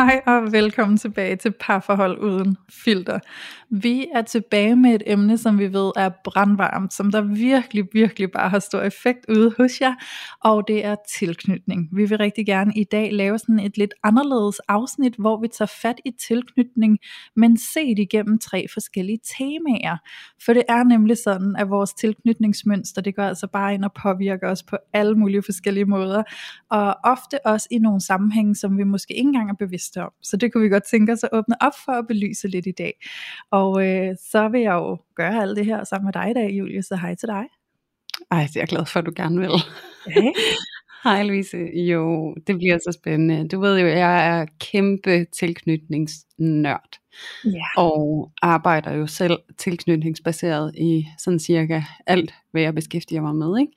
Hej og velkommen tilbage til Parforhold Uden Filter. Vi er tilbage med et emne, som vi ved er brandvarmt, som der virkelig, virkelig bare har stor effekt ude hos jer, og det er tilknytning. Vi vil rigtig gerne i dag lave sådan et lidt anderledes afsnit, hvor vi tager fat i tilknytning, men set igennem tre forskellige temaer. For det er nemlig sådan, at vores tilknytningsmønster, det går altså bare ind og påvirker os på alle mulige forskellige måder, og ofte også i nogle sammenhænge, som vi måske ikke engang er bevidste om. Så det kunne vi godt tænke os at åbne op for at belyse lidt i dag. Og øh, så vil jeg jo gøre alt det her sammen med dig i dag, Julie, så hej til dig. Ej, det er jeg glad for, at du gerne vil. Hej Louise. Jo, det bliver så spændende. Du ved jo, jeg er kæmpe tilknytningsnørd. Ja. og arbejder jo selv tilknytningsbaseret i sådan cirka alt, hvad jeg beskæftiger mig med. Ikke?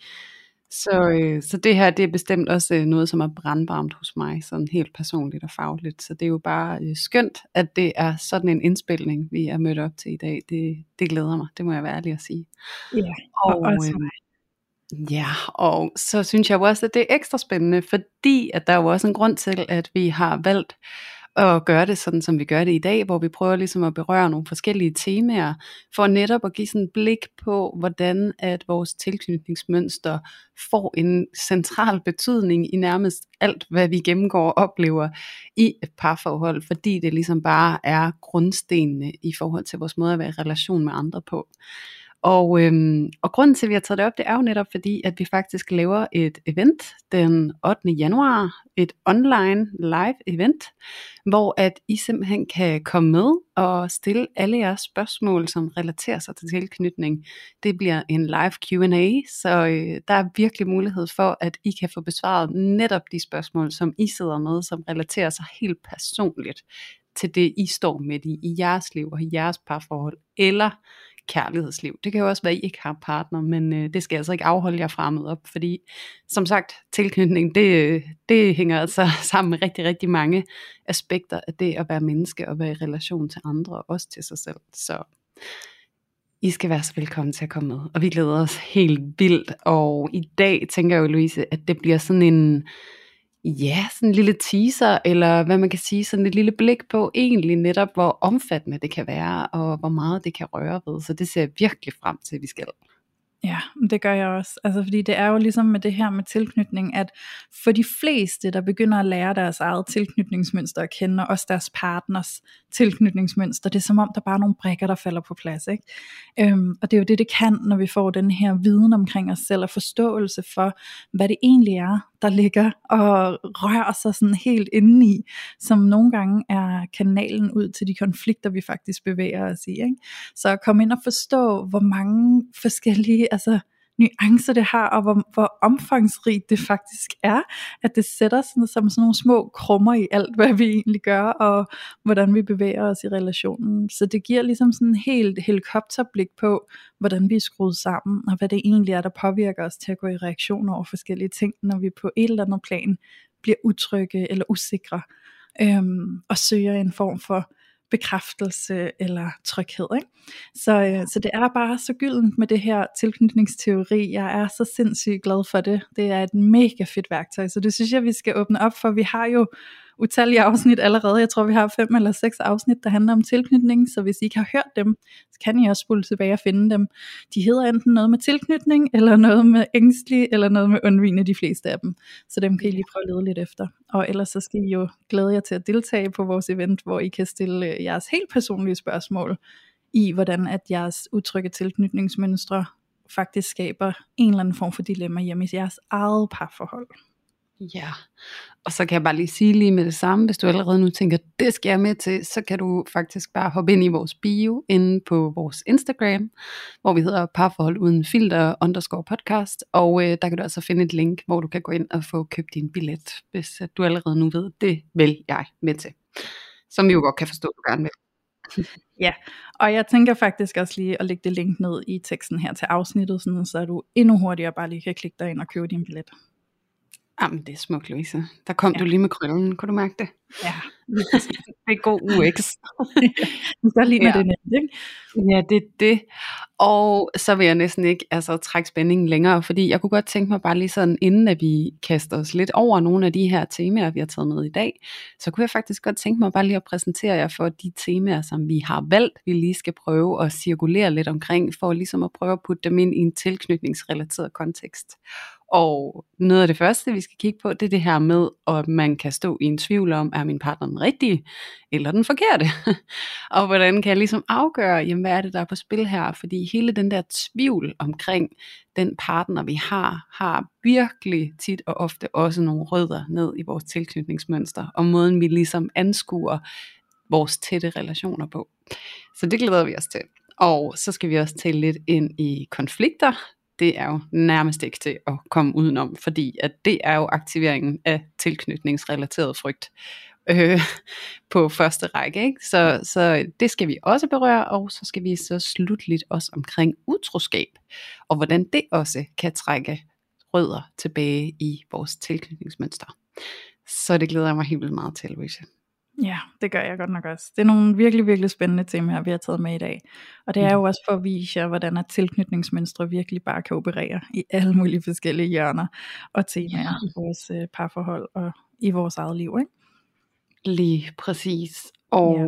Så, øh, så det her, det er bestemt også øh, noget, som er brandvarmt hos mig, sådan helt personligt og fagligt. Så det er jo bare øh, skønt, at det er sådan en indspilning, vi er mødt op til i dag. Det, det glæder mig, det må jeg være ærlig at sige. ja. Og, og også øh, Ja, og så synes jeg jo også, at det er ekstra spændende, fordi at der er jo også en grund til, at vi har valgt at gøre det sådan, som vi gør det i dag, hvor vi prøver ligesom at berøre nogle forskellige temaer, for netop at give sådan et blik på, hvordan at vores tilknytningsmønster får en central betydning i nærmest alt, hvad vi gennemgår og oplever i et parforhold, fordi det ligesom bare er grundstenene i forhold til vores måde at være i relation med andre på. Og, øhm, og grunden til, at vi har taget det op, det er jo netop fordi, at vi faktisk laver et event den 8. januar, et online live event, hvor at I simpelthen kan komme med og stille alle jeres spørgsmål, som relaterer sig til tilknytning. Det bliver en live Q&A, så øh, der er virkelig mulighed for, at I kan få besvaret netop de spørgsmål, som I sidder med, som relaterer sig helt personligt til det, I står midt i, i jeres liv og i jeres parforhold, eller kærlighedsliv. Det kan jo også være, at I ikke har partner, men øh, det skal altså ikke afholde jer fra at møde op, fordi som sagt, tilknytning, det, øh, det hænger altså sammen med rigtig, rigtig mange aspekter af det at være menneske og være i relation til andre, og også til sig selv. Så I skal være så velkommen til at komme med, og vi glæder os helt vildt, og i dag tænker jeg jo, Louise, at det bliver sådan en, ja, sådan en lille teaser, eller hvad man kan sige, sådan et lille blik på egentlig netop, hvor omfattende det kan være, og hvor meget det kan røre ved. Så det ser jeg virkelig frem til, at vi skal. Ja, det gør jeg også. Altså, fordi det er jo ligesom med det her med tilknytning, at for de fleste, der begynder at lære deres eget tilknytningsmønster at kende, og også deres partners tilknytningsmønster, det er som om, der bare er nogle brækker, der falder på plads. Ikke? Øhm, og det er jo det, det kan, når vi får den her viden omkring os selv, og forståelse for, hvad det egentlig er, der ligger og rører sig sådan helt indeni, som nogle gange er kanalen ud til de konflikter, vi faktisk bevæger os i. Ikke? Så kom komme ind og forstå, hvor mange forskellige altså, nuancer det har, og hvor, hvor omfangsrigt det faktisk er, at det sætter sådan, som sådan nogle små krummer i alt, hvad vi egentlig gør, og hvordan vi bevæger os i relationen. Så det giver ligesom sådan en helt helikopterblik på, hvordan vi er skruet sammen, og hvad det egentlig er, der påvirker os til at gå i reaktion over forskellige ting, når vi på et eller andet plan bliver utrygge eller usikre, øhm, og søger en form for bekræftelse eller tryghed. Ikke? Så, øh, så det er bare så gyldent med det her tilknytningsteori. Jeg er så sindssygt glad for det. Det er et mega fedt værktøj, så det synes jeg, vi skal åbne op for. Vi har jo utallige afsnit allerede. Jeg tror, vi har fem eller seks afsnit, der handler om tilknytning, så hvis I ikke har hørt dem, så kan I også spole tilbage og finde dem. De hedder enten noget med tilknytning, eller noget med ængstelig, eller noget med undvigende, de fleste af dem. Så dem kan I lige prøve at lede lidt efter. Og ellers så skal I jo glæde jer til at deltage på vores event, hvor I kan stille øh, jeres helt personlige spørgsmål i, hvordan at jeres utrygge tilknytningsmønstre faktisk skaber en eller anden form for dilemma hjemme i jeres eget parforhold. Ja, og så kan jeg bare lige sige lige med det samme, hvis du allerede nu tænker, det skal jeg med til, så kan du faktisk bare hoppe ind i vores bio inde på vores Instagram, hvor vi hedder parforhold uden filter underscore podcast, og øh, der kan du altså finde et link, hvor du kan gå ind og få købt din billet, hvis at du allerede nu ved, det vil jeg med til. Som vi jo godt kan forstå, du gerne vil. Ja, og jeg tænker faktisk også lige at lægge det link ned i teksten her til afsnittet, sådan, så du endnu hurtigere bare lige kan klikke dig ind og købe din billet. Jamen, det er smukt, Louise. Der kom ja. du lige med krøllen. Kunne du mærke det? Ja. det er god UX. Der ligner ja. det net, ikke? Ja, det er det. Og så vil jeg næsten ikke altså, trække spændingen længere, fordi jeg kunne godt tænke mig bare lige sådan, inden at vi kaster os lidt over nogle af de her temaer, vi har taget med i dag, så kunne jeg faktisk godt tænke mig bare lige at præsentere jer for de temaer, som vi har valgt, vi lige skal prøve at cirkulere lidt omkring, for ligesom at prøve at putte dem ind i en tilknytningsrelateret kontekst. Og noget af det første, vi skal kigge på, det er det her med, at man kan stå i en tvivl om, er min partner den rigtige, eller den forkerte? og hvordan kan jeg ligesom afgøre, jamen, hvad er det, der er på spil her? Fordi hele den der tvivl omkring den partner, vi har, har virkelig tit og ofte også nogle rødder ned i vores tilknytningsmønster, og måden vi ligesom anskuer vores tætte relationer på. Så det glæder vi os til. Og så skal vi også tale lidt ind i konflikter, det er jo nærmest ikke til at komme udenom, fordi at det er jo aktiveringen af tilknytningsrelateret frygt øh, på første række. Ikke? Så, så det skal vi også berøre, og så skal vi så slutligt også omkring utroskab, og hvordan det også kan trække rødder tilbage i vores tilknytningsmønster. Så det glæder jeg mig helt vildt meget til, Louise. Ja, det gør jeg godt nok også. Det er nogle virkelig, virkelig spændende temaer, vi har taget med i dag. Og det er jo mm. også for at vise jer, hvordan at tilknytningsmønstre virkelig bare kan operere i alle mulige forskellige hjørner og temaer i vores øh, parforhold og i vores eget liv. Ikke? Lige præcis. Og ja.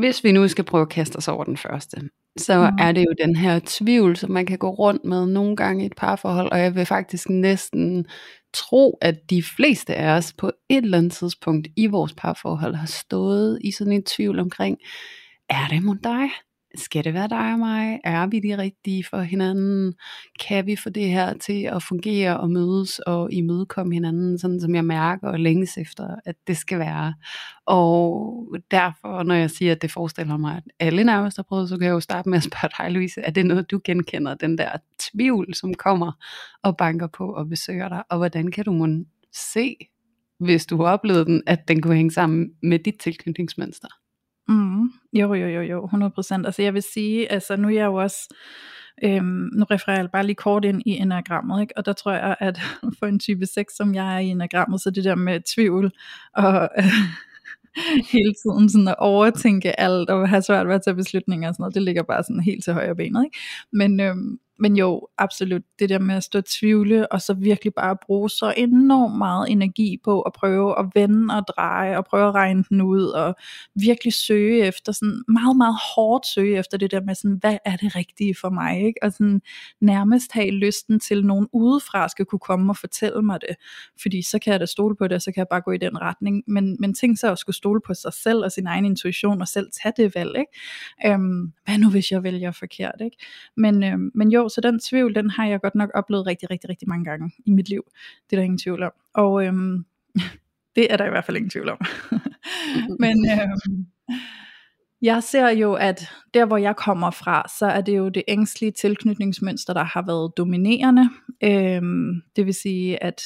hvis vi nu skal prøve at kaste os over den første, så mm. er det jo den her tvivl, som man kan gå rundt med nogle gange i et parforhold, og jeg vil faktisk næsten tro, at de fleste af os på et eller andet tidspunkt i vores parforhold har stået i sådan en tvivl omkring, er det mod dig? Skal det være dig og mig? Er vi de rigtige for hinanden? Kan vi få det her til at fungere og mødes og imødekomme hinanden, sådan som jeg mærker og længes efter, at det skal være? Og derfor, når jeg siger, at det forestiller mig, at alle nærmest har prøvet, så kan jeg jo starte med at spørge dig, Louise, er det noget, du genkender, den der tvivl, som kommer og banker på og besøger dig? Og hvordan kan du måske se, hvis du har oplevet den, at den kunne hænge sammen med dit tilknytningsmønster? Mm. Jo, jo, jo, jo, 100%. Altså jeg vil sige, altså nu er jeg jo også, øhm, nu refererer jeg bare lige kort ind i enagrammet, ikke? og der tror jeg, at for en type 6, som jeg er i enagrammet, så det der med tvivl og øh, hele tiden sådan at overtænke alt og have svært ved at tage beslutninger og sådan noget, det ligger bare sådan helt til højre benet. Ikke? Men, øhm, men jo, absolut, det der med at stå og tvivle, og så virkelig bare bruge så enormt meget energi på at prøve at vende og dreje, og prøve at regne den ud, og virkelig søge efter, sådan meget, meget hårdt søge efter det der med sådan, hvad er det rigtige for mig, ikke? Og sådan nærmest have lysten til, nogen udefra skal kunne komme og fortælle mig det, fordi så kan jeg da stole på det, og så kan jeg bare gå i den retning, men, men tænk så at skulle stole på sig selv og sin egen intuition, og selv tage det valg, ikke? Øhm, hvad nu hvis jeg vælger forkert, ikke? Men, øhm, men jo, så den tvivl, den har jeg godt nok oplevet rigtig, rigtig, rigtig mange gange i mit liv. Det er der ingen tvivl om. Og øhm, det er der i hvert fald ingen tvivl om. Men øhm, jeg ser jo, at der hvor jeg kommer fra, så er det jo det ængstlige tilknytningsmønster, der har været dominerende. Øhm, det vil sige, at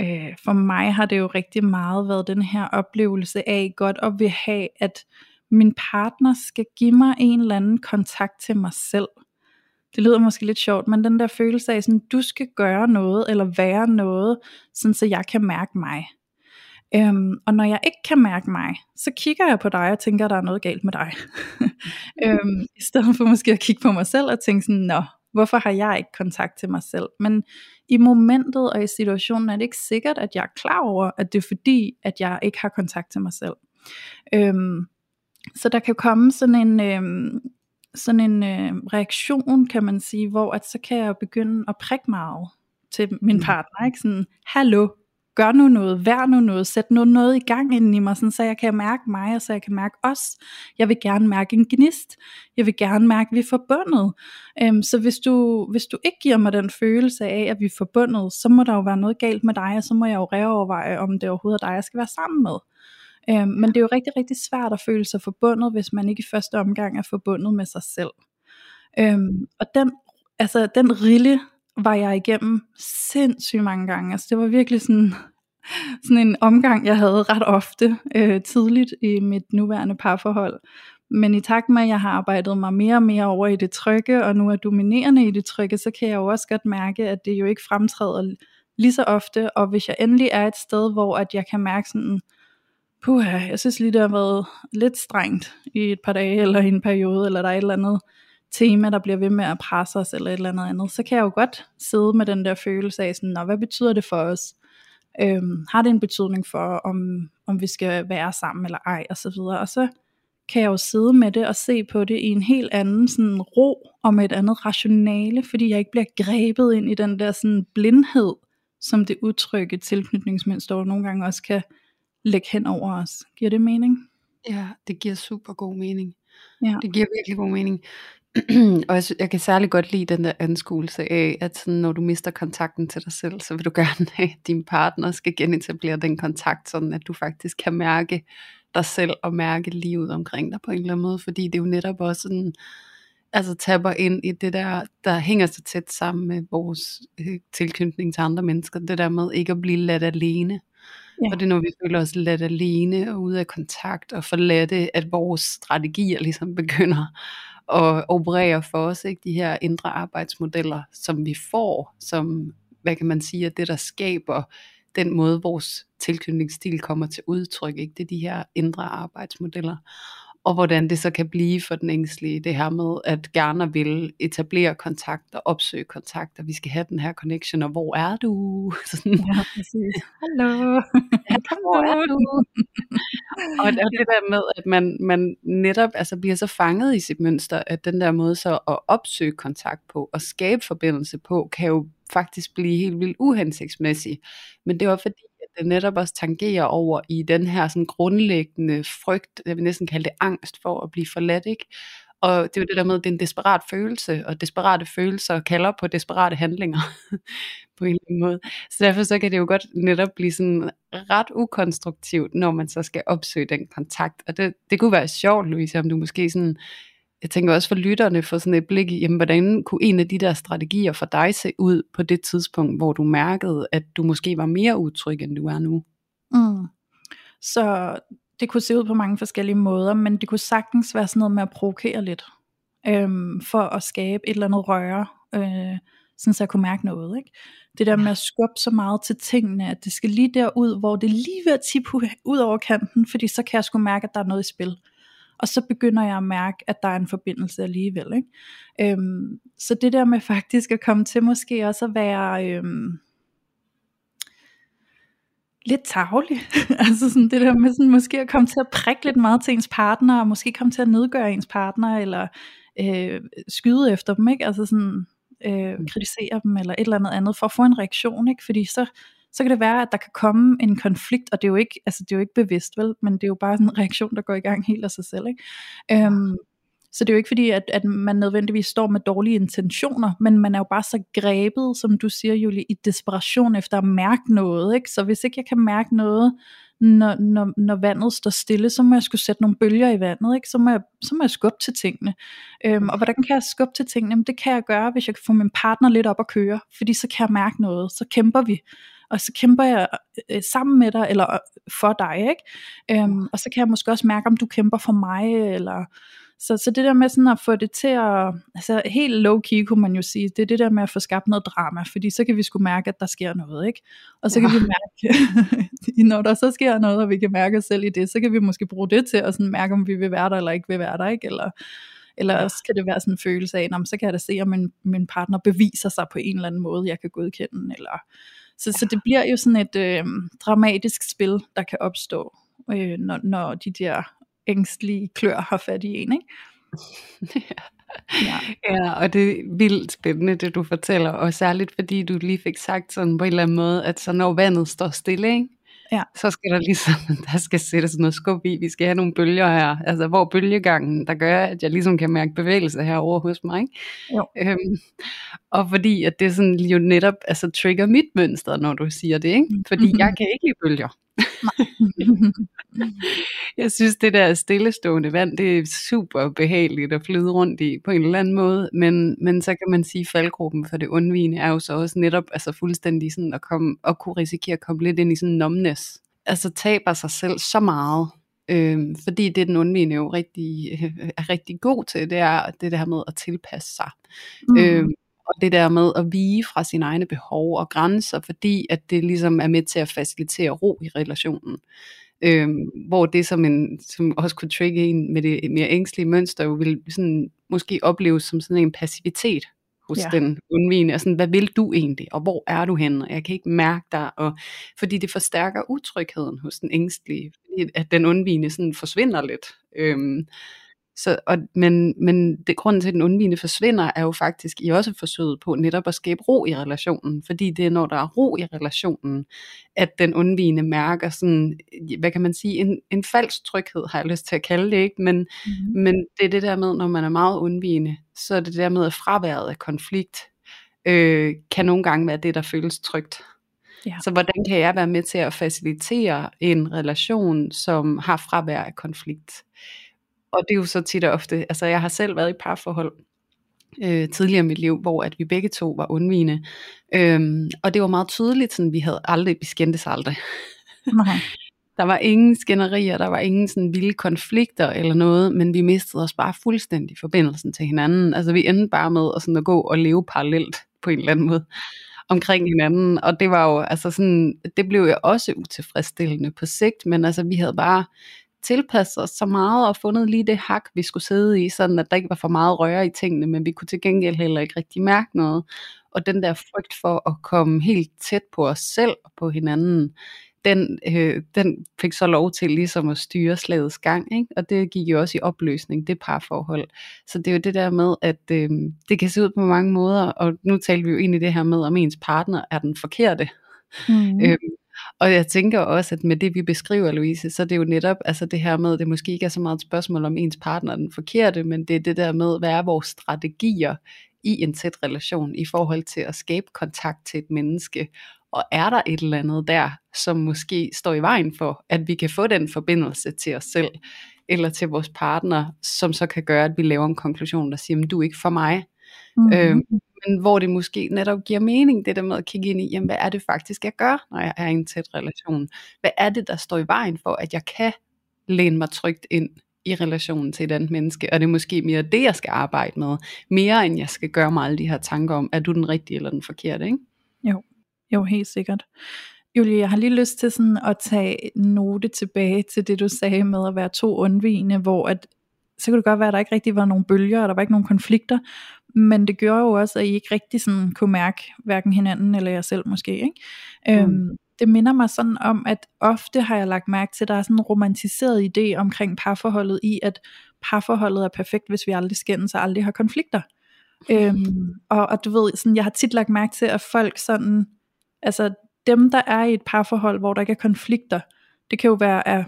øh, for mig har det jo rigtig meget været den her oplevelse af godt at vil have, at min partner skal give mig en eller anden kontakt til mig selv det lyder måske lidt sjovt, men den der følelse af, sådan, du skal gøre noget, eller være noget, sådan så jeg kan mærke mig. Øhm, og når jeg ikke kan mærke mig, så kigger jeg på dig og tænker, at der er noget galt med dig. øhm, I stedet for måske at kigge på mig selv og tænke sådan, nå, hvorfor har jeg ikke kontakt til mig selv? Men i momentet og i situationen er det ikke sikkert, at jeg er klar over, at det er fordi, at jeg ikke har kontakt til mig selv. Øhm, så der kan komme sådan en, øhm, sådan en øh, reaktion, kan man sige, hvor at så kan jeg begynde at prikke mig til min mm. partner, ikke? Sådan, hallo, gør nu noget, vær nu noget, sæt nu noget i gang inden i mig, sådan, så jeg kan mærke mig, og så jeg kan mærke os. Jeg vil gerne mærke en gnist. Jeg vil gerne mærke, at vi er forbundet. Øhm, så hvis du, hvis du ikke giver mig den følelse af, at vi er forbundet, så må der jo være noget galt med dig, og så må jeg jo reoverveje, om det overhovedet er dig, jeg skal være sammen med. Øhm, men det er jo rigtig, rigtig svært at føle sig forbundet, hvis man ikke i første omgang er forbundet med sig selv. Øhm, og den, altså, den rille var jeg igennem sindssygt mange gange. Altså, det var virkelig sådan, sådan en omgang, jeg havde ret ofte øh, tidligt i mit nuværende parforhold. Men i takt med, at jeg har arbejdet mig mere og mere over i det trygge, og nu er dominerende i det trygge, så kan jeg jo også godt mærke, at det jo ikke fremtræder lige så ofte. Og hvis jeg endelig er et sted, hvor at jeg kan mærke sådan, puha, jeg synes lige, det har været lidt strengt i et par dage, eller i en periode, eller der er et eller andet tema, der bliver ved med at presse os, eller et eller andet andet, så kan jeg jo godt sidde med den der følelse af sådan, Nå, hvad betyder det for os? Øhm, har det en betydning for, om, om vi skal være sammen eller ej, og så videre. Og så kan jeg jo sidde med det og se på det i en helt anden sådan ro, og med et andet rationale, fordi jeg ikke bliver grebet ind i den der sådan blindhed, som det utrygge tilknytningsmønster nogle gange også kan lægge hen over os. Giver det mening? Ja, det giver super god mening. Ja. Det giver virkelig god mening. og jeg, jeg kan særlig godt lide den der anskuelse af, at sådan, når du mister kontakten til dig selv, så vil du gerne have, at din partner skal genetablere den kontakt, sådan at du faktisk kan mærke dig selv og mærke livet omkring dig på en eller anden måde, fordi det er jo netop også sådan, altså tapper ind i det der, der hænger så tæt sammen med vores øh, tilknytning til andre mennesker, det der med ikke at blive ladt alene. Ja. Og det er når vi føler os let alene og ude af kontakt og forladte, at vores strategier ligesom begynder at operere for os, ikke? de her indre arbejdsmodeller, som vi får, som, hvad kan man sige, er det der skaber den måde, vores tilknytningsstil kommer til udtryk, ikke? det er de her indre arbejdsmodeller og hvordan det så kan blive for den ængstlige, det her med at gerne vil etablere kontakt og opsøge kontakt, og vi skal have den her connection, og hvor er du? Sådan. Ja, præcis. Hallo. Ja, hvor er du? og det der med, at man, man netop altså, bliver så fanget i sit mønster, at den der måde så at opsøge kontakt på, og skabe forbindelse på, kan jo faktisk blive helt vildt uhensigtsmæssig. Men det var fordi, det netop også tangerer over i den her sådan grundlæggende frygt, jeg vil næsten kalde det angst for at blive forladt, ikke? Og det er jo det der med, at det er en desperat følelse, og desperate følelser kalder på desperate handlinger på en eller anden måde. Så derfor så kan det jo godt netop blive sådan ret ukonstruktivt, når man så skal opsøge den kontakt. Og det, det kunne være sjovt, Louise, om du måske sådan jeg tænker også for lytterne for sådan et blik i, jamen, hvordan kunne en af de der strategier for dig se ud på det tidspunkt, hvor du mærkede, at du måske var mere utryg, end du er nu? Mm. Så det kunne se ud på mange forskellige måder, men det kunne sagtens være sådan noget med at provokere lidt, øhm, for at skabe et eller andet røre, øh, sådan så jeg kunne mærke noget. Ikke? Det der med at skubbe så meget til tingene, at det skal lige derud, hvor det lige ved at tippe ud over kanten, fordi så kan jeg sgu mærke, at der er noget i spil og så begynder jeg at mærke, at der er en forbindelse alligevel. Ikke? Øhm, så det der med faktisk at komme til måske også at være øhm, lidt tavlig, altså sådan det der med sådan, måske at komme til at prikke lidt meget til ens partner, og måske komme til at nedgøre ens partner, eller øh, skyde efter dem, ikke? altså sådan øh, mm. kritisere dem, eller et eller andet andet, for at få en reaktion, ikke? fordi så så kan det være, at der kan komme en konflikt, og det er jo ikke, altså det er jo ikke bevidst, vel, men det er jo bare sådan en reaktion, der går i gang helt af sig selv. Ikke? Øhm, så det er jo ikke fordi, at, at man nødvendigvis står med dårlige intentioner, men man er jo bare så grebet, som du siger, Julie, i desperation efter at mærke noget. Ikke? Så hvis ikke jeg kan mærke noget, når, når, når vandet står stille, så må jeg skulle sætte nogle bølger i vandet, ikke? Så, må jeg, så må jeg skubbe til tingene. Øhm, og hvordan kan jeg skubbe til tingene? Jamen, det kan jeg gøre, hvis jeg kan få min partner lidt op at køre, fordi så kan jeg mærke noget, så kæmper vi og så kæmper jeg øh, sammen med dig, eller øh, for dig, ikke? Øhm, og så kan jeg måske også mærke, om du kæmper for mig, eller... Så, så det der med sådan at få det til at, altså helt low key kunne man jo sige, det er det der med at få skabt noget drama, fordi så kan vi sgu mærke, at der sker noget, ikke? Og så ja. kan vi mærke, når der så sker noget, og vi kan mærke os selv i det, så kan vi måske bruge det til at sådan mærke, om vi vil være der, eller ikke vil være der, ikke? Eller, eller ja. også kan det være sådan en følelse af, så kan jeg da se, om min, min partner beviser sig på en eller anden måde, jeg kan godkende, eller så, så det bliver jo sådan et øh, dramatisk spil, der kan opstå, øh, når, når de der ængstlige klør har fat i en. Ikke? ja. Ja. ja, og det er vildt spændende, det du fortæller, og særligt fordi du lige fik sagt sådan på en eller anden måde, at så når vandet står stille, ikke? Ja. så skal der ligesom, der skal sættes noget skub i, vi skal have nogle bølger her, altså hvor bølgegangen, der gør, at jeg ligesom kan mærke bevægelse herovre hos mig, ikke? Jo. Øhm, og fordi at det sådan jo netop altså trigger mit mønster, når du siger det, ikke? Fordi mm-hmm. jeg kan ikke lide bølger. jeg synes, det der stillestående vand, det er super behageligt at flyde rundt i på en eller anden måde, men, men så kan man sige, at faldgruppen for det undvigende er jo så også netop altså fuldstændig sådan at, komme, at kunne risikere at komme lidt ind i sådan numbness. Altså taber sig selv så meget, Øhm, fordi det den undvigende jo rigtig, øh, er rigtig god til, det er det der med at tilpasse sig. Mm. Øhm, og det der med at vige fra sine egne behov og grænser, fordi at det ligesom er med til at facilitere ro i relationen. Øhm, hvor det som, en, som også kunne trigge en med det mere ængstlige mønster, jo vil sådan, måske opleves som sådan en passivitet hos ja. den undvigende, og sådan, hvad vil du egentlig, og hvor er du henne, og jeg kan ikke mærke dig, og, fordi det forstærker utrygheden hos den ængstlige, fordi at den undvigende sådan forsvinder lidt. Øhm, så, og, men men det, grunden til, at den undvigende forsvinder, er jo faktisk i også forsøget på netop at skabe ro i relationen. Fordi det er, når der er ro i relationen, at den undvigende mærker sådan, hvad kan man sige, en, en falsk tryghed, har jeg lyst til at kalde det, ikke? Men, mm. men det er det der med, når man er meget undvigende, så er det der med, at fraværet af konflikt øh, kan nogle gange være det, der føles trygt. Ja. Så hvordan kan jeg være med til at facilitere en relation, som har fravær af konflikt? Og det er jo så tit og ofte, altså jeg har selv været i parforhold øh, tidligere i mit liv, hvor at vi begge to var undvigende. Øhm, og det var meget tydeligt, sådan vi havde aldrig, vi skændtes aldrig. Okay. der var ingen skænderier, der var ingen sådan vilde konflikter eller noget, men vi mistede os bare fuldstændig forbindelsen til hinanden. Altså vi endte bare med at, sådan at gå og leve parallelt på en eller anden måde omkring hinanden, og det var jo, altså sådan, det blev jo også utilfredsstillende på sigt, men altså vi havde bare tilpasset os så meget og fundet lige det hak, vi skulle sidde i, sådan at der ikke var for meget røre i tingene, men vi kunne til gengæld heller ikke rigtig mærke noget. Og den der frygt for at komme helt tæt på os selv og på hinanden, den, øh, den fik så lov til ligesom at styre slagets gang, ikke? og det gik jo også i opløsning, det parforhold. Så det er jo det der med, at øh, det kan se ud på mange måder, og nu taler vi jo i det her med, om ens partner er den forkerte. Mm. Øh, og jeg tænker også, at med det vi beskriver, Louise, så er det jo netop altså det her med, at det måske ikke er så meget et spørgsmål om ens partner den forkerte, men det er det der med, hvad er vores strategier i en tæt relation i forhold til at skabe kontakt til et menneske. Og er der et eller andet der, som måske står i vejen for, at vi kan få den forbindelse til os selv, eller til vores partner, som så kan gøre, at vi laver en konklusion, der siger, du er ikke for mig. Mm-hmm. Øhm, men hvor det måske netop giver mening, det der med at kigge ind i, jamen, hvad er det faktisk, jeg gør, når jeg er i en tæt relation? Hvad er det, der står i vejen for, at jeg kan læne mig trygt ind i relationen til et andet menneske, og det er måske mere det, jeg skal arbejde med, mere end jeg skal gøre mig alle de her tanker om, er du den rigtige eller den forkerte, ikke? Jo, jo helt sikkert. Julie, jeg har lige lyst til sådan at tage note tilbage til det, du sagde med at være to undvigende, hvor at, så kunne det godt være, at der ikke rigtig var nogen bølger, og der var ikke nogen konflikter, men det gjorde jo også, at I ikke rigtig sådan kunne mærke hverken hinanden eller jer selv måske. Ikke? Mm. Øhm, det minder mig sådan om, at ofte har jeg lagt mærke til, at der er sådan en romantiseret idé omkring parforholdet i, at parforholdet er perfekt, hvis vi aldrig skændes og aldrig har konflikter. Øhm, og, og du ved, sådan, jeg har tit lagt mærke til, at folk sådan, altså dem der er i et parforhold, hvor der ikke er konflikter, det kan jo være af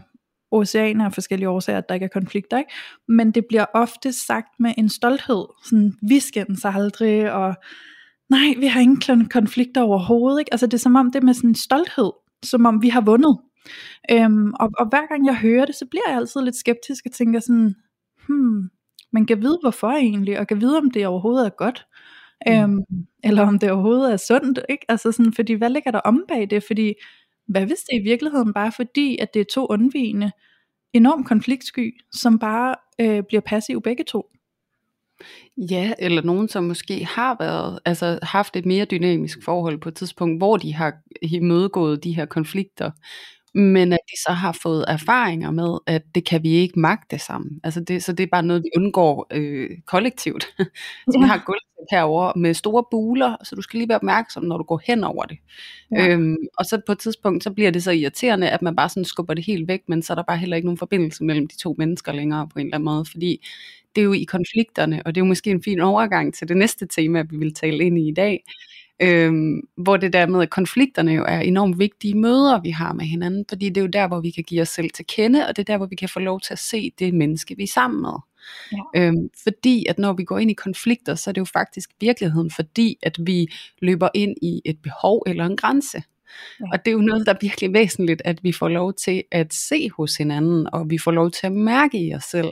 oceaner af forskellige årsager, at der ikke er konflikter, ikke? men det bliver ofte sagt med en stolthed, sådan, vi skændes aldrig, og nej, vi har ingen konflikter overhovedet, ikke? altså det er som om det er med sådan en stolthed, som om vi har vundet, øhm, og, og hver gang jeg hører det, så bliver jeg altid lidt skeptisk, og tænker sådan, hmm, man kan vide hvorfor egentlig, og kan vide om det overhovedet er godt, mm. øhm, eller om det overhovedet er sundt, ikke? altså sådan, fordi hvad ligger der om bag det, fordi hvad hvis det i virkeligheden bare fordi, at det er to undvigende, enormt konfliktsky, som bare øh, bliver passiv begge to? Ja, eller nogen, som måske har været, altså haft et mere dynamisk forhold på et tidspunkt, hvor de har imødegået de her konflikter, men at de så har fået erfaringer med, at det kan vi ikke magte sammen. Altså det, så det er bare noget, vi undgår øh, kollektivt. så vi har gulvtæp herover med store buler, så du skal lige være opmærksom, når du går hen over det. Ja. Øhm, og så på et tidspunkt, så bliver det så irriterende, at man bare sådan skubber det helt væk, men så er der bare heller ikke nogen forbindelse mellem de to mennesker længere på en eller anden måde, fordi det er jo i konflikterne, og det er jo måske en fin overgang til det næste tema, vi vil tale ind i i dag, Øhm, hvor det der med, at konflikterne jo er enormt vigtige møder, vi har med hinanden, fordi det er jo der, hvor vi kan give os selv til kende, og det er der, hvor vi kan få lov til at se det menneske, vi er sammen med. Ja. Øhm, fordi at når vi går ind i konflikter, så er det jo faktisk virkeligheden, fordi at vi løber ind i et behov eller en grænse. Ja. Og det er jo noget, der er virkelig væsentligt, at vi får lov til at se hos hinanden, og vi får lov til at mærke i os selv.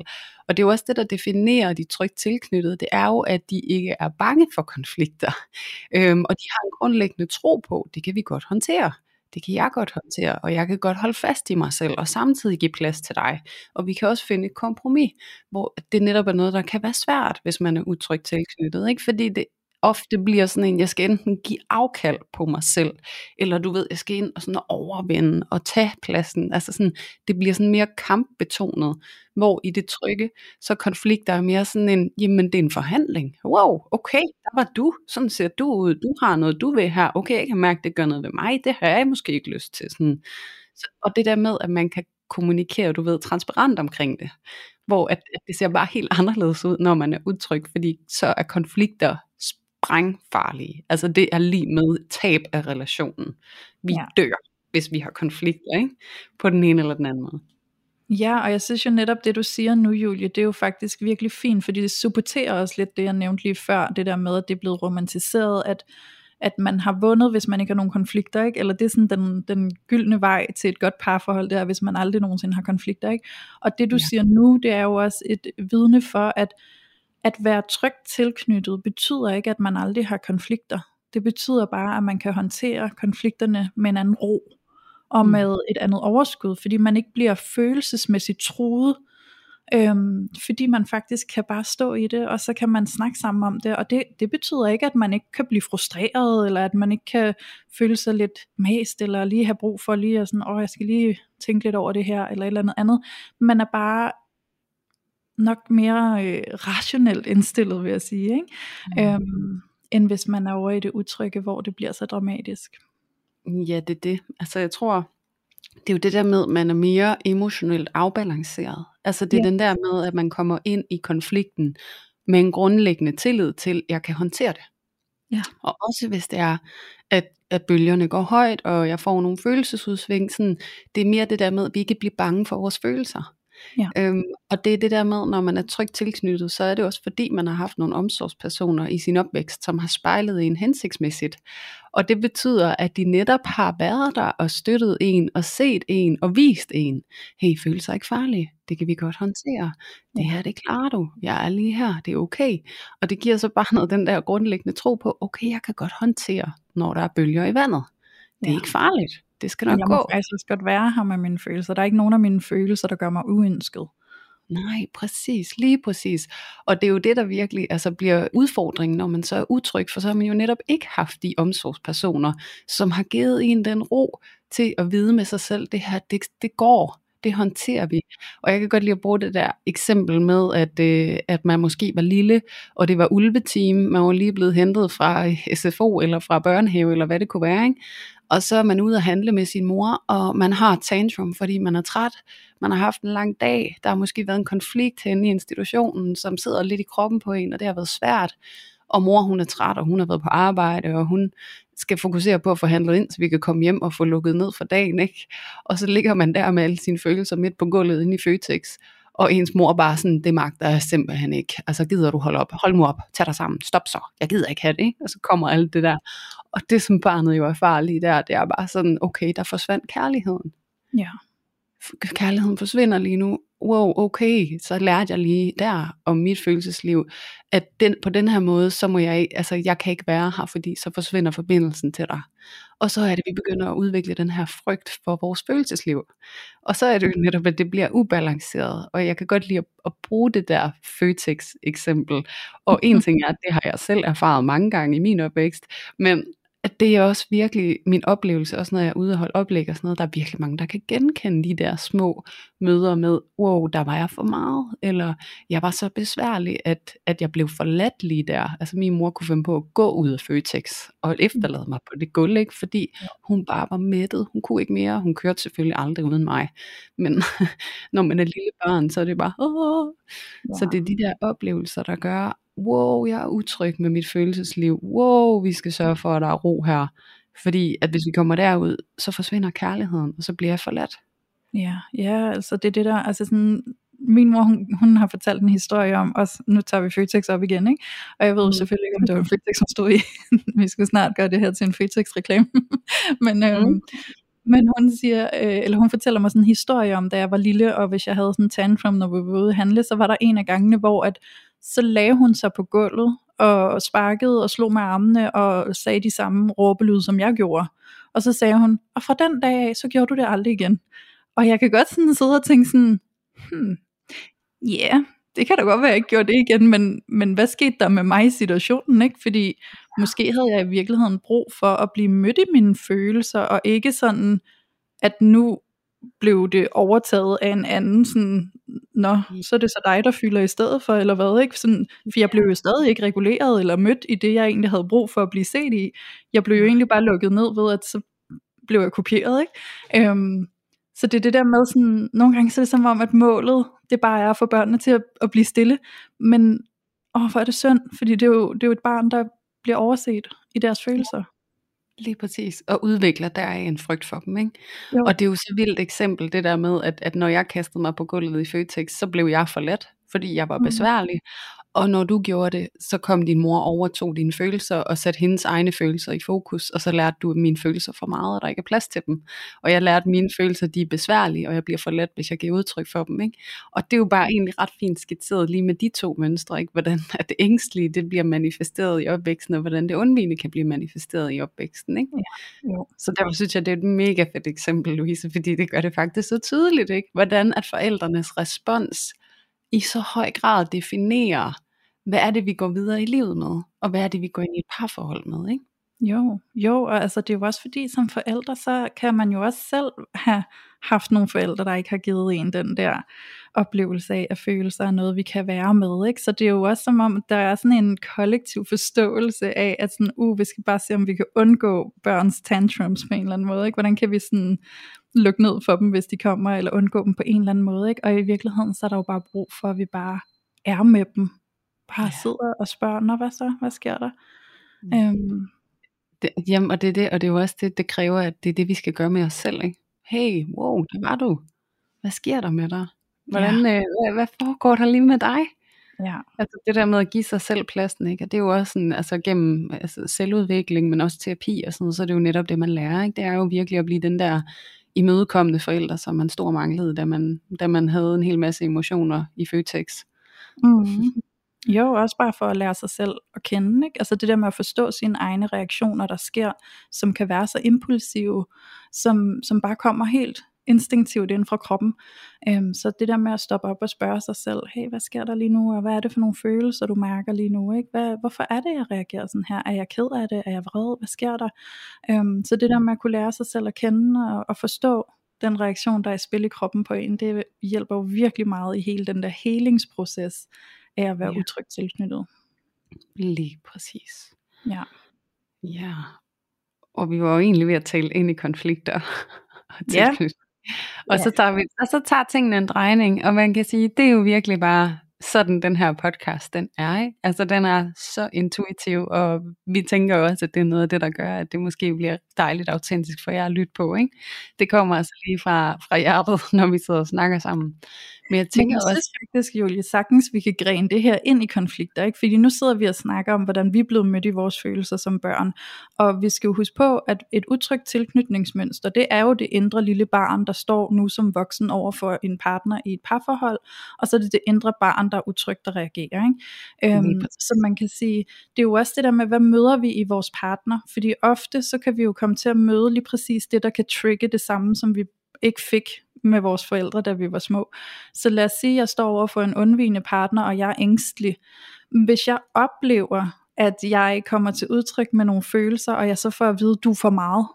Og det er jo også det, der definerer de trygt tilknyttede, det er jo, at de ikke er bange for konflikter. Øhm, og de har en grundlæggende tro på, det kan vi godt håndtere. Det kan jeg godt håndtere, og jeg kan godt holde fast i mig selv, og samtidig give plads til dig. Og vi kan også finde et kompromis, hvor det netop er noget, der kan være svært, hvis man er utrygt tilknyttet. Ikke? Fordi det ofte bliver sådan en, jeg skal enten give afkald på mig selv, eller du ved, jeg skal ind og sådan overvinde og tage pladsen. Altså sådan, det bliver sådan mere kampbetonet, hvor i det trygge, så konflikter er mere sådan en, jamen det er en forhandling. Wow, okay, der var du, sådan ser du ud, du har noget, du vil her, okay, jeg kan mærke, det gør noget ved mig, det har jeg måske ikke lyst til. Sådan. Så, og det der med, at man kan kommunikere, du ved, transparent omkring det, hvor at, at det ser bare helt anderledes ud, når man er utryg, fordi så er konflikter sprængfarlige. Altså det er lige med tab af relationen. Vi ja. dør, hvis vi har konflikter, ikke? På den ene eller den anden måde. Ja, og jeg synes jo netop det du siger nu, Julie, det er jo faktisk virkelig fint, fordi det supporterer også lidt det, jeg nævnte lige før, det der med, at det er blevet romantiseret, at, at man har vundet, hvis man ikke har nogen konflikter, ikke? eller det er sådan den, den gyldne vej til et godt parforhold, der hvis man aldrig nogensinde har konflikter. Ikke? Og det du ja. siger nu, det er jo også et vidne for, at at være trygt tilknyttet betyder ikke, at man aldrig har konflikter. Det betyder bare, at man kan håndtere konflikterne med en anden ro og mm. med et andet overskud, fordi man ikke bliver følelsesmæssigt truet, øhm, fordi man faktisk kan bare stå i det, og så kan man snakke sammen om det, og det, det betyder ikke, at man ikke kan blive frustreret, eller at man ikke kan føle sig lidt mast, eller lige have brug for lige at sådan, åh, jeg skal lige tænke lidt over det her, eller et eller andet andet. Man er bare nok mere øh, rationelt indstillet, vil jeg sige, ikke? Mm. Øhm, end hvis man er over i det utrygge, hvor det bliver så dramatisk. Ja, det er det. Altså jeg tror, det er jo det der med, at man er mere emotionelt afbalanceret. Altså det er ja. den der med, at man kommer ind i konflikten med en grundlæggende tillid til, at jeg kan håndtere det. Ja. Og også hvis det er, at, at bølgerne går højt, og jeg får nogle følelsesudsving, sådan, det er mere det der med, at vi ikke bliver bange for vores følelser. Ja. Øhm, og det er det der med, når man er trygt tilknyttet, så er det også fordi, man har haft nogle omsorgspersoner i sin opvækst, som har spejlet en hensigtsmæssigt. Og det betyder, at de netop har været der og støttet en, og set en, og vist en, hey, føler sig ikke farlig, det kan vi godt håndtere, det her, det klarer du, jeg er lige her, det er okay. Og det giver så bare noget den der grundlæggende tro på, okay, jeg kan godt håndtere, når der er bølger i vandet. Det er ja. ikke farligt. Det skal nok jeg gå. Jeg må faktisk også godt være her med mine følelser. Der er ikke nogen af mine følelser, der gør mig uønsket. Nej, præcis, lige præcis. Og det er jo det, der virkelig altså, bliver udfordringen, når man så er utryg, for så har man jo netop ikke haft de omsorgspersoner, som har givet en den ro til at vide med sig selv, det her, det, det går, det håndterer vi. Og jeg kan godt lide at bruge det der eksempel med, at, øh, at man måske var lille, og det var ulveteam, man var lige blevet hentet fra SFO eller fra børnehave, eller hvad det kunne være, ikke? Og så er man ude at handle med sin mor, og man har tantrum, fordi man er træt, man har haft en lang dag, der har måske været en konflikt henne i institutionen, som sidder lidt i kroppen på en, og det har været svært, og mor hun er træt, og hun har været på arbejde, og hun skal fokusere på at få handlet ind, så vi kan komme hjem og få lukket ned for dagen, ikke? Og så ligger man der med alle sine følelser midt på gulvet inde i Føtex, og ens mor bare sådan, det magter jeg simpelthen ikke. Altså gider du holde op? Hold nu op, tag dig sammen, stop så, jeg gider ikke have det, ikke? Og så kommer alt det der. Og det som barnet jo er farligt der, det er bare sådan, okay, der forsvandt kærligheden. Ja. Kærligheden forsvinder lige nu, wow, okay, så lærte jeg lige der om mit følelsesliv, at den, på den her måde, så må jeg, altså jeg kan ikke være her, fordi så forsvinder forbindelsen til dig. Og så er det, vi begynder at udvikle den her frygt for vores følelsesliv. Og så er det jo netop, at det bliver ubalanceret, og jeg kan godt lide at, at bruge det der Føtex eksempel. Og en ting er, at det har jeg selv erfaret mange gange i min opvækst, men at det er også virkelig min oplevelse, også når jeg er ude og holde oplæg og sådan noget, der er virkelig mange, der kan genkende de der små møder med, wow, der var jeg for meget, eller jeg var så besværlig, at, at jeg blev forladt lige der. Altså min mor kunne finde på at gå ud af Føtex og efterlade mig på det gulv, ikke? fordi hun bare var mættet, hun kunne ikke mere, hun kørte selvfølgelig aldrig uden mig, men når man er lille børn, så er det bare, Åh! Ja. så det er de der oplevelser, der gør, wow, jeg er utryg med mit følelsesliv, wow, vi skal sørge for, at der er ro her, fordi at hvis vi kommer derud, så forsvinder kærligheden, og så bliver jeg forladt. Ja, ja, altså det er det der, altså sådan, min mor, hun, hun har fortalt en historie om, også nu tager vi Føtex op igen, ikke? og jeg ved mm. selvfølgelig ikke, om det var Føtex, som stod i, vi skulle snart gøre det her til en Føtex-reklame, men, øhm, mm. men hun siger, øh, eller hun fortæller mig sådan en historie om, da jeg var lille, og hvis jeg havde sådan en tantrum, når vi var ude at handle, så var der en af gangene, hvor at så lagde hun sig på gulvet og sparkede og slog med armene og sagde de samme råbelyde, som jeg gjorde. Og så sagde hun, og fra den dag af, så gjorde du det aldrig igen. Og jeg kan godt sådan sidde og tænke sådan, hmm, ja, yeah, det kan da godt være, at jeg ikke gjorde det igen, men, men hvad skete der med mig i situationen, ikke? Fordi måske havde jeg i virkeligheden brug for at blive mødt i mine følelser, og ikke sådan, at nu blev det overtaget af en anden, sådan, nå, mm. så er det så dig, der fylder i stedet for, eller hvad, ikke? Sådan, for jeg blev jo stadig ikke reguleret, eller mødt i det, jeg egentlig havde brug for at blive set i. Jeg blev jo egentlig bare lukket ned ved, at så blev jeg kopieret, ikke? Øhm, så det er det der med sådan, nogle gange så er det som om, at målet, det bare er at få børnene til at, at blive stille, men åh, hvor er det synd, fordi det er, jo, det er jo et barn, der bliver overset i deres følelser. Lige præcis, og udvikler der er en frygt for dem, ikke? Jo. Og det er jo så vildt eksempel, det der med, at, at når jeg kastede mig på gulvet i Føtex, så blev jeg for let, fordi jeg var mm. besværlig, mm. Og når du gjorde det, så kom din mor overtog dine følelser og satte hendes egne følelser i fokus, og så lærte du mine følelser for meget, og der ikke er plads til dem. Og jeg lærte mine følelser, de er besværlige, og jeg bliver for let, hvis jeg giver udtryk for dem. Ikke? Og det er jo bare egentlig ret fint skitseret lige med de to mønstre, ikke? hvordan at det ængstlige det bliver manifesteret i opvæksten, og hvordan det undvigende kan blive manifesteret i opvæksten. Ikke? Ja, jo. Så derfor synes jeg, det er et mega fedt eksempel, Louise, fordi det gør det faktisk så tydeligt, ikke? hvordan at forældrenes respons i så høj grad definerer, hvad er det, vi går videre i livet med, og hvad er det, vi går ind i et parforhold med, ikke? Jo, jo, og altså det er jo også fordi som forældre, så kan man jo også selv have haft nogle forældre, der ikke har givet en den der oplevelse af, at følelser er noget, vi kan være med, ikke? Så det er jo også som om, der er sådan en kollektiv forståelse af, at sådan, uh, vi skal bare se, om vi kan undgå børns tantrums på en eller anden måde, ikke? Hvordan kan vi sådan lukke ned for dem, hvis de kommer, eller undgå dem på en eller anden måde, ikke? Og i virkeligheden, så er der jo bare brug for, at vi bare er med dem, bare ja. sidder og spørger, nå hvad så, hvad sker der? Mm. Øhm. Det, jamen, og det er det, og det er jo også det, det kræver, at det er det, vi skal gøre med os selv, ikke? Hey, wow, der var du. Hvad sker der med dig? Hvordan, ja. øh, hvad, hvad foregår der lige med dig? Ja. Altså det der med at give sig selv pladsen, ikke? Og det er jo også sådan, altså gennem altså selvudvikling, men også terapi og sådan noget, så er det jo netop det, man lærer, ikke? Det er jo virkelig at blive den der imødekommende forældre, som man stor manglede, da man, da man havde en hel masse emotioner i Føtex. Mm. Jo, også bare for at lære sig selv at kende. Ikke? Altså det der med at forstå sine egne reaktioner, der sker, som kan være så impulsive, som, som bare kommer helt instinktivt ind fra kroppen. Øhm, så det der med at stoppe op og spørge sig selv, hey, hvad sker der lige nu, og hvad er det for nogle følelser, du mærker lige nu? Ikke? Hvad, hvorfor er det, jeg reagerer sådan her? Er jeg ked af det? Er jeg vred? Hvad sker der? Øhm, så det der med at kunne lære sig selv at kende og, og forstå den reaktion, der er i spil i kroppen på en, det hjælper jo virkelig meget i hele den der helingsproces, af at være ja. utrygt tilknyttet. Lige præcis. Ja. Ja. Og vi var jo egentlig ved at tale ind i konflikter og Ja. Og ja. så tager vi, og så tager tingene en drejning, og man kan sige, det er jo virkelig bare sådan den her podcast den er. Ikke? Altså den er så intuitiv, og vi tænker også, at det er noget af det, der gør, at det måske bliver dejligt autentisk for jer at lytte på. Ikke? Det kommer altså lige fra, fra hjertet, når vi sidder og snakker sammen. Men jeg tænker Men jeg også, synes faktisk, Julie, sagtens vi kan grene det her ind i konflikter, ikke? Fordi nu sidder vi og snakker om, hvordan vi er blevet mødt i vores følelser som børn. Og vi skal jo huske på, at et utrygt tilknytningsmønster, det er jo det indre lille barn, der står nu som voksen over for en partner i et parforhold, og så er det det indre barn, der er utrygt at reagere. Ikke? Øhm, så man kan sige, det er jo også det der med, hvad møder vi i vores partner? Fordi ofte så kan vi jo komme til at møde lige præcis det, der kan trigge det samme, som vi ikke fik med vores forældre, da vi var små. Så lad os sige, at jeg står over for en undvigende partner, og jeg er ængstelig. Hvis jeg oplever at jeg kommer til udtryk med nogle følelser, og jeg så får at vide, du er for meget.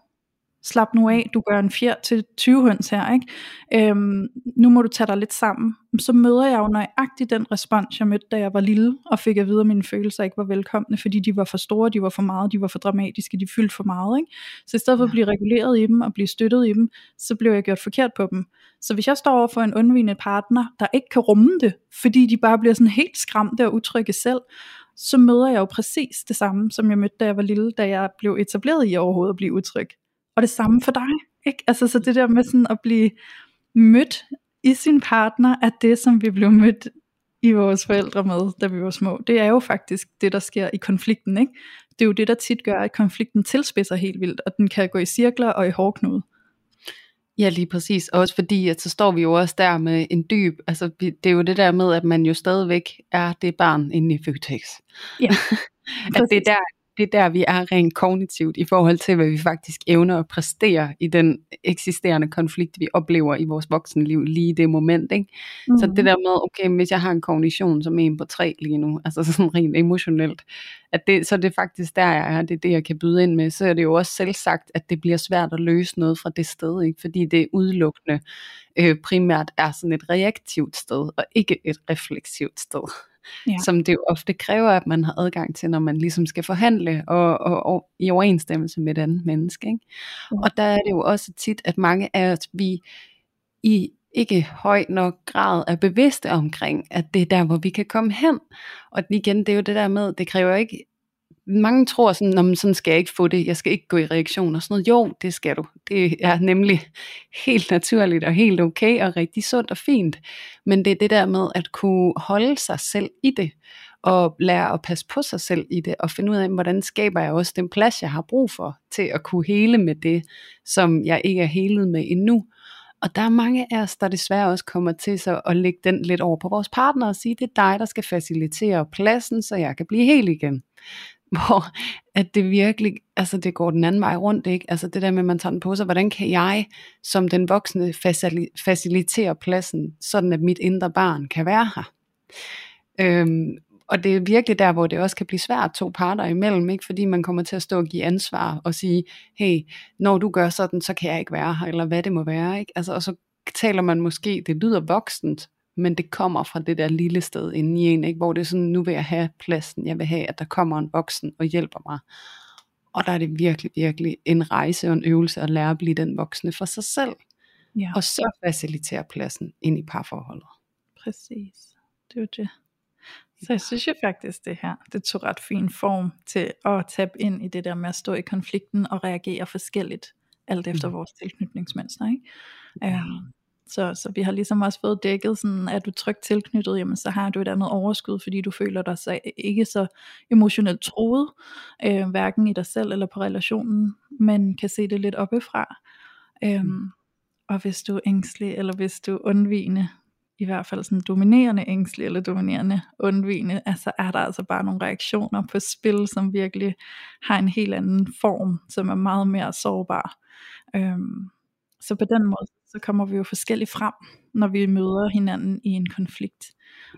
Slap nu af, du gør en fjer til 20 høns her, ikke? Øhm, nu må du tage dig lidt sammen. Så møder jeg jo nøjagtigt den respons, jeg mødte, da jeg var lille, og fik at vide, at mine følelser ikke var velkomne, fordi de var for store, de var for meget, de var for dramatiske, de fyldte for meget. Ikke? Så i stedet for at blive reguleret i dem, og blive støttet i dem, så blev jeg gjort forkert på dem. Så hvis jeg står over for en undvigende partner, der ikke kan rumme det, fordi de bare bliver sådan helt skræmte og utrygge selv, så møder jeg jo præcis det samme, som jeg mødte, da jeg var lille, da jeg blev etableret i overhovedet at blive utryg. Og det samme for dig, ikke? Altså så det der med sådan at blive mødt i sin partner, er det, som vi blev mødt i vores forældre med, da vi var små. Det er jo faktisk det, der sker i konflikten, ikke? Det er jo det, der tit gør, at konflikten tilspidser helt vildt, og den kan gå i cirkler og i hårdknude. Ja, lige præcis. Også fordi, at så står vi jo også der med en dyb, altså det er jo det der med, at man jo stadigvæk er det barn inde i Føtex. Ja, at det er der, det er der, vi er rent kognitivt i forhold til, hvad vi faktisk evner at præstere i den eksisterende konflikt, vi oplever i vores voksenliv lige i det moment. Ikke? Mm. Så det mhm. der med, okay, hvis jeg har en kognition som en på tre lige nu, altså sådan rent emotionelt, at det, så det er faktisk der, jeg er, det er det, jeg kan byde ind med, så er det jo også selv sagt, at det bliver svært at løse noget fra det sted, ikke? fordi det udelukkende øh, primært er sådan et reaktivt sted, og ikke et refleksivt sted ja. som det jo ofte kræver, at man har adgang til, når man ligesom skal forhandle og, og, og i overensstemmelse med et andet menneske. Ikke? Ja. Og der er det jo også tit, at mange af os, vi i ikke høj nok grad er bevidste omkring, at det er der, hvor vi kan komme hen. Og igen, det er jo det der med, det kræver ikke mange tror sådan, at sådan skal jeg ikke få det, jeg skal ikke gå i reaktion og sådan noget. Jo, det skal du. Det er nemlig helt naturligt og helt okay og rigtig sundt og fint. Men det er det der med at kunne holde sig selv i det, og lære at passe på sig selv i det, og finde ud af, hvordan skaber jeg også den plads, jeg har brug for, til at kunne hele med det, som jeg ikke er helet med endnu. Og der er mange af os, der desværre også kommer til så at lægge den lidt over på vores partner og sige, det er dig, der skal facilitere pladsen, så jeg kan blive hel igen hvor at det virkelig, altså det går den anden vej rundt, ikke? Altså det der med, at man tager den på sig, hvordan kan jeg som den voksne facilitere pladsen, sådan at mit indre barn kan være her? Øhm, og det er virkelig der, hvor det også kan blive svært to parter imellem, ikke? fordi man kommer til at stå og give ansvar og sige, hey, når du gør sådan, så kan jeg ikke være her, eller hvad det må være. Ikke? Altså, og så taler man måske, det lyder voksent, men det kommer fra det der lille sted inde i en, ikke? hvor det er sådan, nu vil jeg have pladsen, jeg vil have, at der kommer en voksen og hjælper mig. Og der er det virkelig, virkelig en rejse og en øvelse at lære at blive den voksne for sig selv. Ja. Og så facilitere pladsen ind i parforholdet. Præcis, det er jo det. Så jeg synes jo faktisk det her, det tog ret fin form til at tabe ind i det der med at stå i konflikten og reagere forskelligt, alt efter mm. vores tilknytningsmønster. Ikke? Ja. Um, så, så vi har ligesom også fået dækket sådan, at du trygt tilknyttet, jamen så har du et andet overskud, fordi du føler dig så, ikke så emotionelt troet, øh, hverken i dig selv eller på relationen, men kan se det lidt oppefra. Øhm, mm. Og hvis du er ængstelig, eller hvis du er undvigende, i hvert fald sådan dominerende ængstelig eller dominerende undvigende, altså er der altså bare nogle reaktioner på spil, som virkelig har en helt anden form, som er meget mere sårbar. Øhm, så på den måde, så kommer vi jo forskelligt frem, når vi møder hinanden i en konflikt.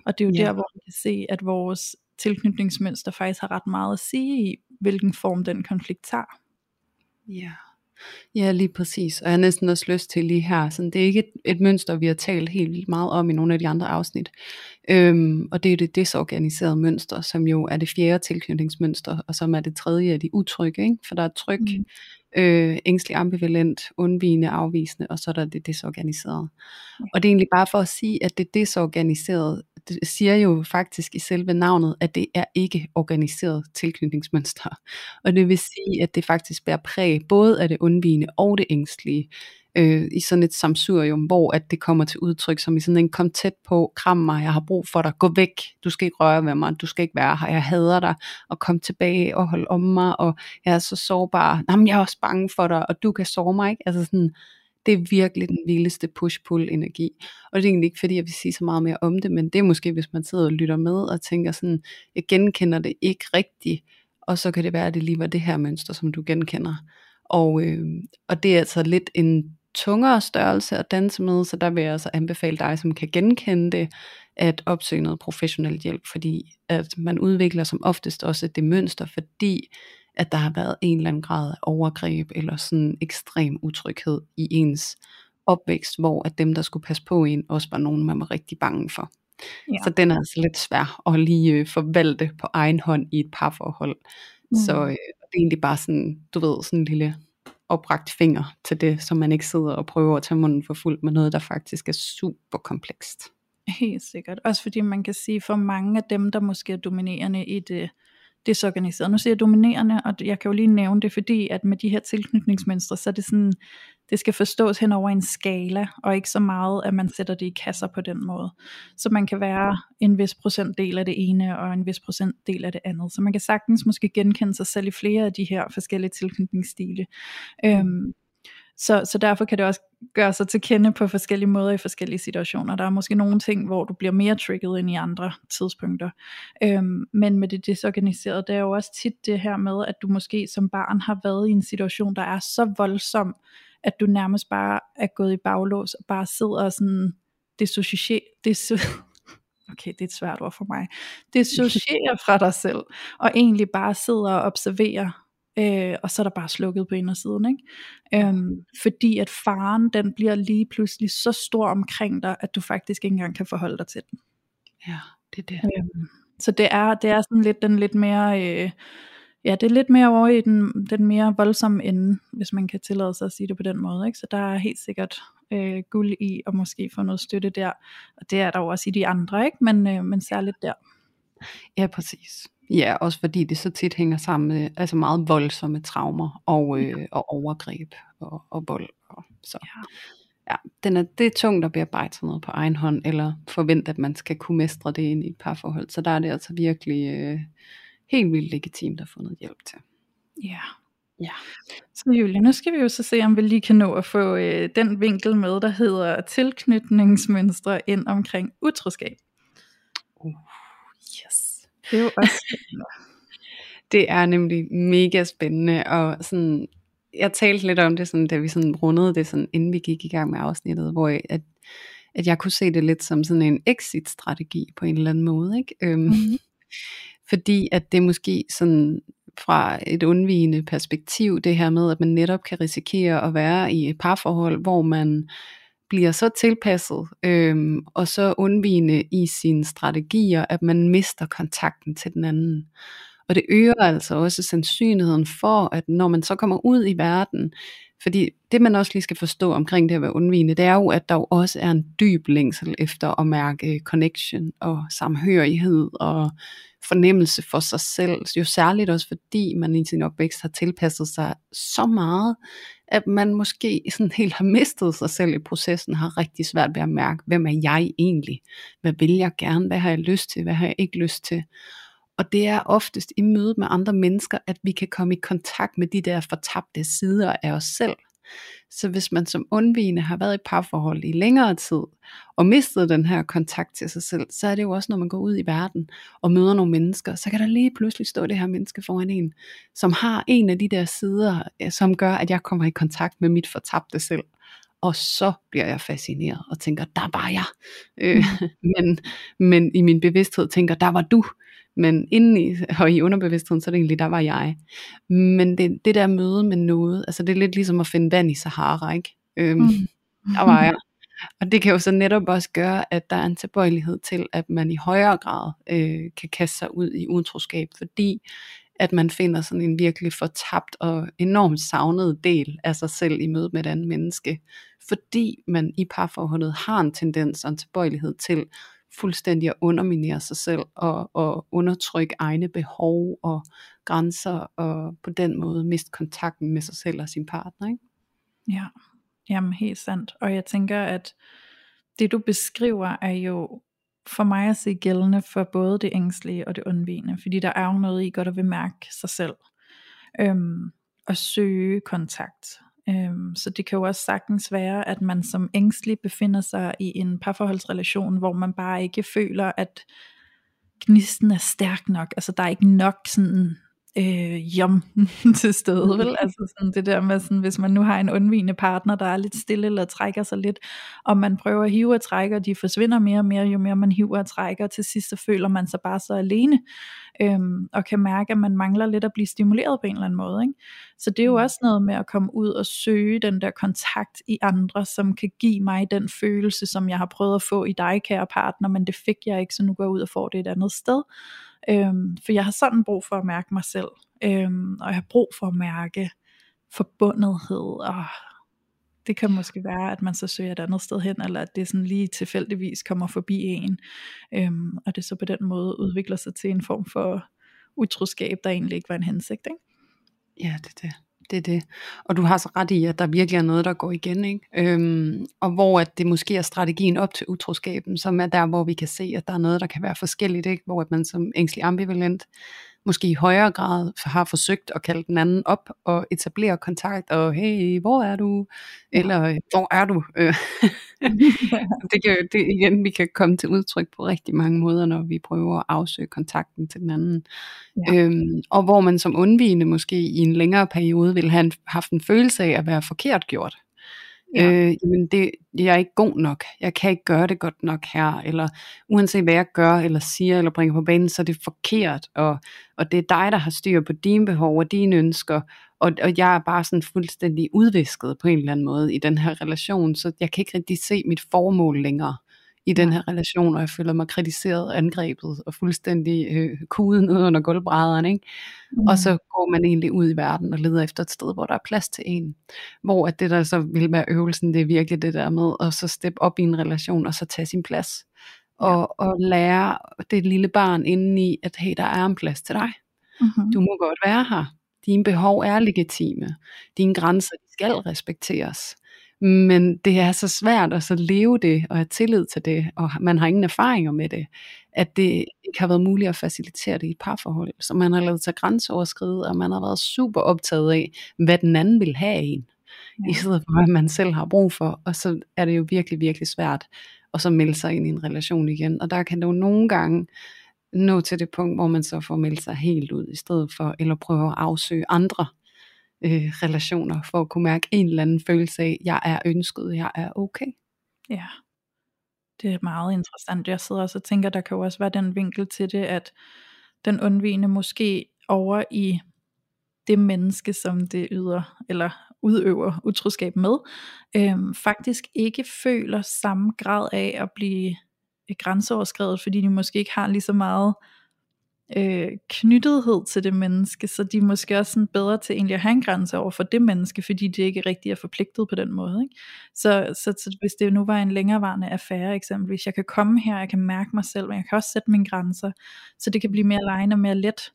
Og det er jo ja. der, hvor vi kan se, at vores tilknytningsmønster faktisk har ret meget at sige i, hvilken form den konflikt tager. Ja. Ja, lige præcis. Og jeg har næsten også lyst til lige her, sådan, det er ikke et, et mønster, vi har talt helt vildt meget om i nogle af de andre afsnit. Øhm, og det er det desorganiserede mønster, som jo er det fjerde tilknytningsmønster, og som er det tredje af de utrygge. Ikke? For der er tryg, mm øh, ængstelig, ambivalent, undvigende, afvisende, og så er der det desorganiserede. Og det er egentlig bare for at sige, at det desorganiserede, det siger jo faktisk i selve navnet, at det er ikke organiseret tilknytningsmønster. Og det vil sige, at det faktisk bærer præg både af det undvigende og det ængstlige øh, i sådan et samsurium, hvor at det kommer til udtryk som i sådan en kom tæt på, kram mig, jeg har brug for dig, gå væk, du skal ikke røre ved mig, du skal ikke være her, jeg hader dig, og kom tilbage og hold om mig, og jeg er så sårbar, Jamen, jeg er også bange for dig, og du kan såre mig, ikke? Altså sådan, det er virkelig den vildeste push-pull energi. Og det er egentlig ikke fordi, jeg vil sige så meget mere om det, men det er måske, hvis man sidder og lytter med og tænker sådan, jeg genkender det ikke rigtigt, og så kan det være, at det lige var det her mønster, som du genkender. Og, øh, og det er altså lidt en tungere størrelse at danse med, så der vil jeg altså anbefale dig, som kan genkende det, at opsøge noget professionel hjælp, fordi at man udvikler som oftest også det mønster, fordi at der har været en eller anden grad af overgreb eller sådan ekstrem utryghed i ens opvækst, hvor at dem, der skulle passe på en, også var nogen, man var rigtig bange for. Ja. Så den er altså lidt svær at lige øh, forvalte på egen hånd i et parforhold. Mm. Så øh, det er egentlig bare sådan, du ved, sådan en lille opragt finger til det, så man ikke sidder og prøver at tage munden for fuld med noget, der faktisk er super komplekst. Helt sikkert. Også fordi man kan sige, for mange af dem, der måske er dominerende i det desorganiserede. Nu siger jeg dominerende, og jeg kan jo lige nævne det, fordi at med de her tilknytningsmønstre, så er det sådan, det skal forstås hen over en skala, og ikke så meget, at man sætter det i kasser på den måde. Så man kan være en vis procentdel af det ene, og en vis procentdel af det andet. Så man kan sagtens måske genkende sig selv i flere af de her forskellige tilknytningsstile. Øhm, så, så derfor kan det også gøre sig til kende på forskellige måder i forskellige situationer. Der er måske nogle ting, hvor du bliver mere trigget end i andre tidspunkter. Øhm, men med det desorganiserede, det er jo også tit det her med, at du måske som barn har været i en situation, der er så voldsom, at du nærmest bare er gået i baglås og bare sidder og sådan dissociere, dis, okay, det er et svært ord for mig, dissociere fra dig selv, og egentlig bare sidder og observerer øh, og så er der bare slukket på indersiden, ikke? Øhm, fordi at faren, den bliver lige pludselig så stor omkring dig, at du faktisk ikke engang kan forholde dig til den. Ja, det er det. Øhm, så det er, det er sådan lidt den lidt mere, øh, ja, det er lidt mere over i den, den mere voldsomme ende, hvis man kan tillade sig at sige det på den måde, ikke? Så der er helt sikkert øh, guld i at måske få noget støtte der, og det er der jo også i de andre, ikke? Men, øh, men særligt der. Ja, præcis. Ja, også fordi det så tit hænger sammen med altså meget voldsomme traumer og, øh, og overgreb og, og vold. Og, så. Ja. Ja, den er, det er tungt at bearbejde sådan noget på egen hånd, eller forvente, at man skal kunne mestre det ind i et parforhold. Så der er det altså virkelig øh, helt vildt legitimt at få noget hjælp til. Ja. Ja. Så Julie, nu skal vi jo så se, om vi lige kan nå at få øh, den vinkel med, der hedder tilknytningsmønstre ind omkring utroskab. Uh, yes. Det er jo også det er nemlig mega spændende, og sådan, jeg talte lidt om det, sådan, da vi sådan rundede det, sådan, inden vi gik i gang med afsnittet, hvor at, at jeg kunne se det lidt som sådan en exit-strategi på en eller anden måde. Ikke? Øhm, mm-hmm. Fordi at det måske sådan fra et undvigende perspektiv, det her med, at man netop kan risikere at være i et parforhold, hvor man bliver så tilpasset øhm, og så undvigende i sine strategier, at man mister kontakten til den anden. Og det øger altså også sandsynligheden for, at når man så kommer ud i verden, fordi det man også lige skal forstå omkring det at være undvigende, det er jo, at der jo også er en dyb længsel efter at mærke connection og samhørighed og fornemmelse for sig selv. Jo særligt også fordi man i sin opvækst har tilpasset sig så meget, at man måske sådan helt har mistet sig selv i processen, har rigtig svært ved at mærke, hvem er jeg egentlig? Hvad vil jeg gerne? Hvad har jeg lyst til? Hvad har jeg ikke lyst til? Og det er oftest i mødet med andre mennesker, at vi kan komme i kontakt med de der fortabte sider af os selv. Så hvis man som undvigende har været i parforhold i længere tid, og mistet den her kontakt til sig selv, så er det jo også, når man går ud i verden og møder nogle mennesker, så kan der lige pludselig stå det her menneske foran en, som har en af de der sider, som gør, at jeg kommer i kontakt med mit fortabte selv. Og så bliver jeg fascineret og tænker, der var jeg. Øh, mm. men, men i min bevidsthed tænker, der var du. Men inden i, og i underbevidstheden, så er det egentlig, der var jeg. Men det, det der møde med noget, altså det er lidt ligesom at finde vand i Sahara, ikke? Øhm, mm. Der var jeg. Og det kan jo så netop også gøre, at der er en tilbøjelighed til, at man i højere grad øh, kan kaste sig ud i utroskab, fordi at man finder sådan en virkelig fortabt og enormt savnet del af sig selv i mødet med et andet menneske, fordi man i parforholdet har en tendens og en tilbøjelighed til fuldstændig at underminere sig selv og, og undertrykke egne behov og grænser og på den måde miste kontakten med sig selv og sin partner. Ikke? Ja, jamen helt sandt. Og jeg tænker, at det du beskriver er jo for mig at se gældende for både det ængstlige og det undvigende, fordi der er jo noget i godt at bemærke sig selv, øhm, og søge kontakt, Øhm, så det kan jo også sagtens være, at man som ængstelig befinder sig i en parforholdsrelation, hvor man bare ikke føler, at gnisten er stærk nok. Altså der er ikke nok sådan øh, jom til stede, vel? Altså sådan det der med, sådan, hvis man nu har en undvigende partner, der er lidt stille eller trækker sig lidt, og man prøver at hive og trække, og de forsvinder mere og mere, jo mere man hiver og trækker, og til sidst så føler man sig bare så alene, øhm, og kan mærke, at man mangler lidt at blive stimuleret på en eller anden måde. Ikke? Så det er jo mm. også noget med at komme ud og søge den der kontakt i andre, som kan give mig den følelse, som jeg har prøvet at få i dig, kære partner, men det fik jeg ikke, så nu går jeg ud og får det et andet sted. Øhm, for jeg har sådan brug for at mærke mig selv, øhm, og jeg har brug for at mærke forbundethed, og det kan måske være, at man så søger et andet sted hen, eller at det sådan lige tilfældigvis kommer forbi en, øhm, og det så på den måde udvikler sig til en form for utroskab, der egentlig ikke var en hensigt. Ikke? Ja, det er det det er det. Og du har så ret i, at der virkelig er noget, der går igen. Ikke? Øhm, og hvor at det måske er strategien op til utroskaben, som er der, hvor vi kan se, at der er noget, der kan være forskelligt. Ikke? Hvor at man som ængstelig ambivalent måske i højere grad har forsøgt at kalde den anden op og etablere kontakt, og hey, hvor er du? Eller hvor er du? Øh, det kan det, igen, vi kan komme til udtryk på rigtig mange måder, når vi prøver at afsøge kontakten til den anden. Ja. Øhm, og hvor man som undvigende måske i en længere periode vil have haft en følelse af at være forkert gjort. Ja. Øh, jamen det, jeg er ikke god nok, jeg kan ikke gøre det godt nok her, eller uanset hvad jeg gør, eller siger, eller bringer på banen, så er det forkert, og, og det er dig, der har styr på dine behov og dine ønsker, og, og jeg er bare sådan fuldstændig udvisket på en eller anden måde i den her relation, så jeg kan ikke rigtig se mit formål længere i den her relation, og jeg føler mig kritiseret, angrebet og fuldstændig øh, kudet ned under gulvbrædderne. Ikke? Mm. Og så går man egentlig ud i verden og leder efter et sted, hvor der er plads til en. Hvor at det der så vil være øvelsen, det er virkelig det der med at så steppe op i en relation og så tage sin plads. Og, og lære det lille barn indeni, at hey, der er en plads til dig. Mm-hmm. Du må godt være her. Dine behov er legitime. Dine grænser de skal respekteres. Men det er så svært at så leve det, og have tillid til det, og man har ingen erfaringer med det, at det ikke har været muligt at facilitere det i et parforhold. Så man har lavet sig grænseoverskride, og man har været super optaget af, hvad den anden vil have af en, ja. i stedet for hvad man selv har brug for. Og så er det jo virkelig, virkelig svært at så melde sig ind i en relation igen. Og der kan det jo nogle gange nå til det punkt, hvor man så får meldt sig helt ud, i stedet for, eller prøve at afsøge andre øh, relationer, for at kunne mærke en eller anden følelse af, jeg er ønsket, jeg er okay. Ja, det er meget interessant. Jeg sidder også og tænker, der kan jo også være den vinkel til det, at den undvigende måske over i det menneske, som det yder, eller udøver utroskab med, øhm, faktisk ikke føler samme grad af at blive grænseoverskrevet, fordi de måske ikke har lige så meget øh, Øh, knyttethed til det menneske, så de er måske også sådan bedre til egentlig at have en grænse over for det menneske, fordi de ikke rigtig er forpligtet på den måde. Ikke? Så, så, så hvis det nu var en længerevarende affære eksempelvis, jeg kan komme her, jeg kan mærke mig selv, men jeg kan også sætte mine grænser, så det kan blive mere lejende og mere let,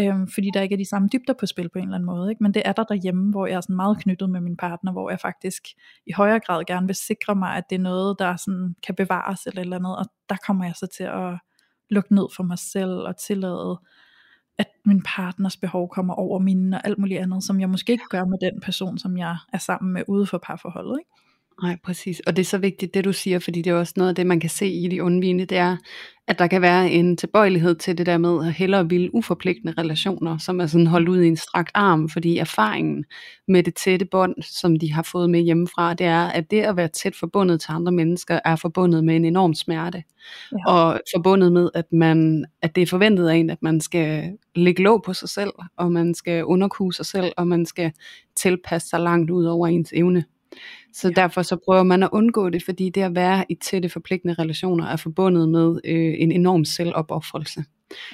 øhm, fordi der ikke er de samme dybder på spil på en eller anden måde. Ikke? Men det er der derhjemme, hvor jeg er sådan meget knyttet med min partner, hvor jeg faktisk i højere grad gerne vil sikre mig, at det er noget, der sådan kan bevares eller et eller andet, og der kommer jeg så til at lukke ned for mig selv og tillade, at min partners behov kommer over mine og alt muligt andet, som jeg måske ikke gør med den person, som jeg er sammen med ude for parforholdet. Ikke? Nej, præcis. Og det er så vigtigt, det du siger, fordi det er også noget af det, man kan se i de undvigende, det er, at der kan være en tilbøjelighed til det der med at hellere ville uforpligtende relationer, som er sådan holdt ud i en strakt arm, fordi erfaringen med det tætte bånd, som de har fået med hjemmefra, det er, at det at være tæt forbundet til andre mennesker, er forbundet med en enorm smerte, ja. og forbundet med, at, man, at det er forventet af en, at man skal lægge låg på sig selv, og man skal underkue sig selv, og man skal tilpasse sig langt ud over ens evne. Så ja. derfor så prøver man at undgå det, fordi det at være i tætte forpligtende relationer er forbundet med øh, en enorm selvopoffrelse.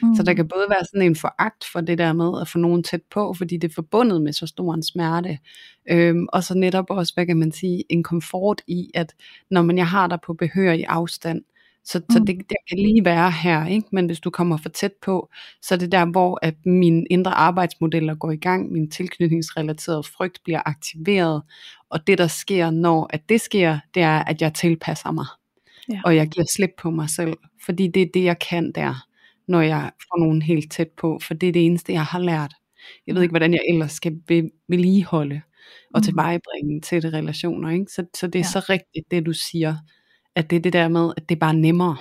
Mm. Så der mm. kan både være sådan en foragt for det der med at få nogen tæt på, fordi det er forbundet med så stor en smerte. Øhm, og så netop også, hvad kan man sige, en komfort i, at når man jeg har dig på behørig afstand, så, mm. så det, det kan lige være her, ikke? men hvis du kommer for tæt på, så er det der, hvor at mine indre arbejdsmodeller går i gang, min tilknytningsrelaterede frygt bliver aktiveret, og det der sker, når at det sker, det er, at jeg tilpasser mig, ja. og jeg giver slip på mig selv, fordi det er det, jeg kan der, når jeg får nogen helt tæt på, for det er det eneste, jeg har lært. Jeg ved ikke, hvordan jeg ellers skal vedligeholde og mm. tilvejebringe til det relationer. Ikke? Så, så det er ja. så rigtigt, det du siger, at det er det der med, at det er bare nemmere.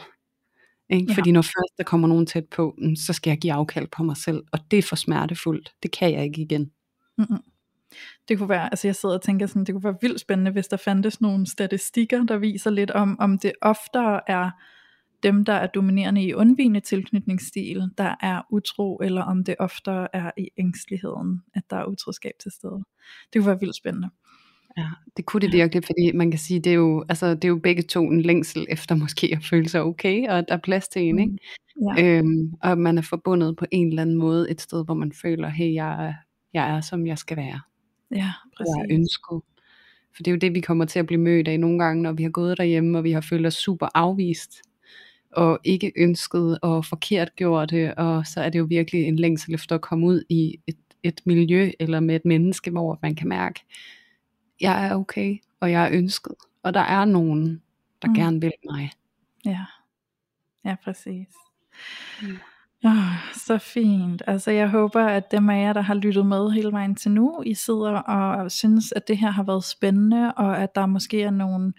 Ikke? Ja. Fordi når først der kommer nogen tæt på, mm, så skal jeg give afkald på mig selv, og det er for smertefuldt. Det kan jeg ikke igen. Mm-mm. Det kunne være, altså jeg sidder og tænker sådan, det kunne være vildt spændende, hvis der fandtes nogle statistikker, der viser lidt om, om det oftere er dem, der er dominerende i undvigende tilknytningsstil, der er utro, eller om det oftere er i ængsteligheden, at der er utroskab til stede. Det kunne være vildt spændende. Ja, det kunne det virkelig, fordi man kan sige, det er jo, altså, det er jo begge to en længsel efter måske at føle sig okay, og at der er plads til en, ikke? Ja. Øhm, og man er forbundet på en eller anden måde et sted, hvor man føler, hey, jeg jeg er som jeg skal være. Ja, Jeg præcis. ønsket. For det er jo det, vi kommer til at blive mødt af nogle gange, når vi har gået derhjemme, og vi har følt os super afvist, og ikke ønsket og forkert gjort det, og så er det jo virkelig en længsel efter at komme ud i et, et miljø, eller med et menneske, hvor man kan mærke, jeg er okay, og jeg er ønsket, og der er nogen, der mm. gerne vil mig. Ja, ja præcis. Mm. Oh, så fint. Altså jeg håber, at dem af jer, der har lyttet med hele vejen til nu, I sidder og synes, at det her har været spændende, og at der måske er nogle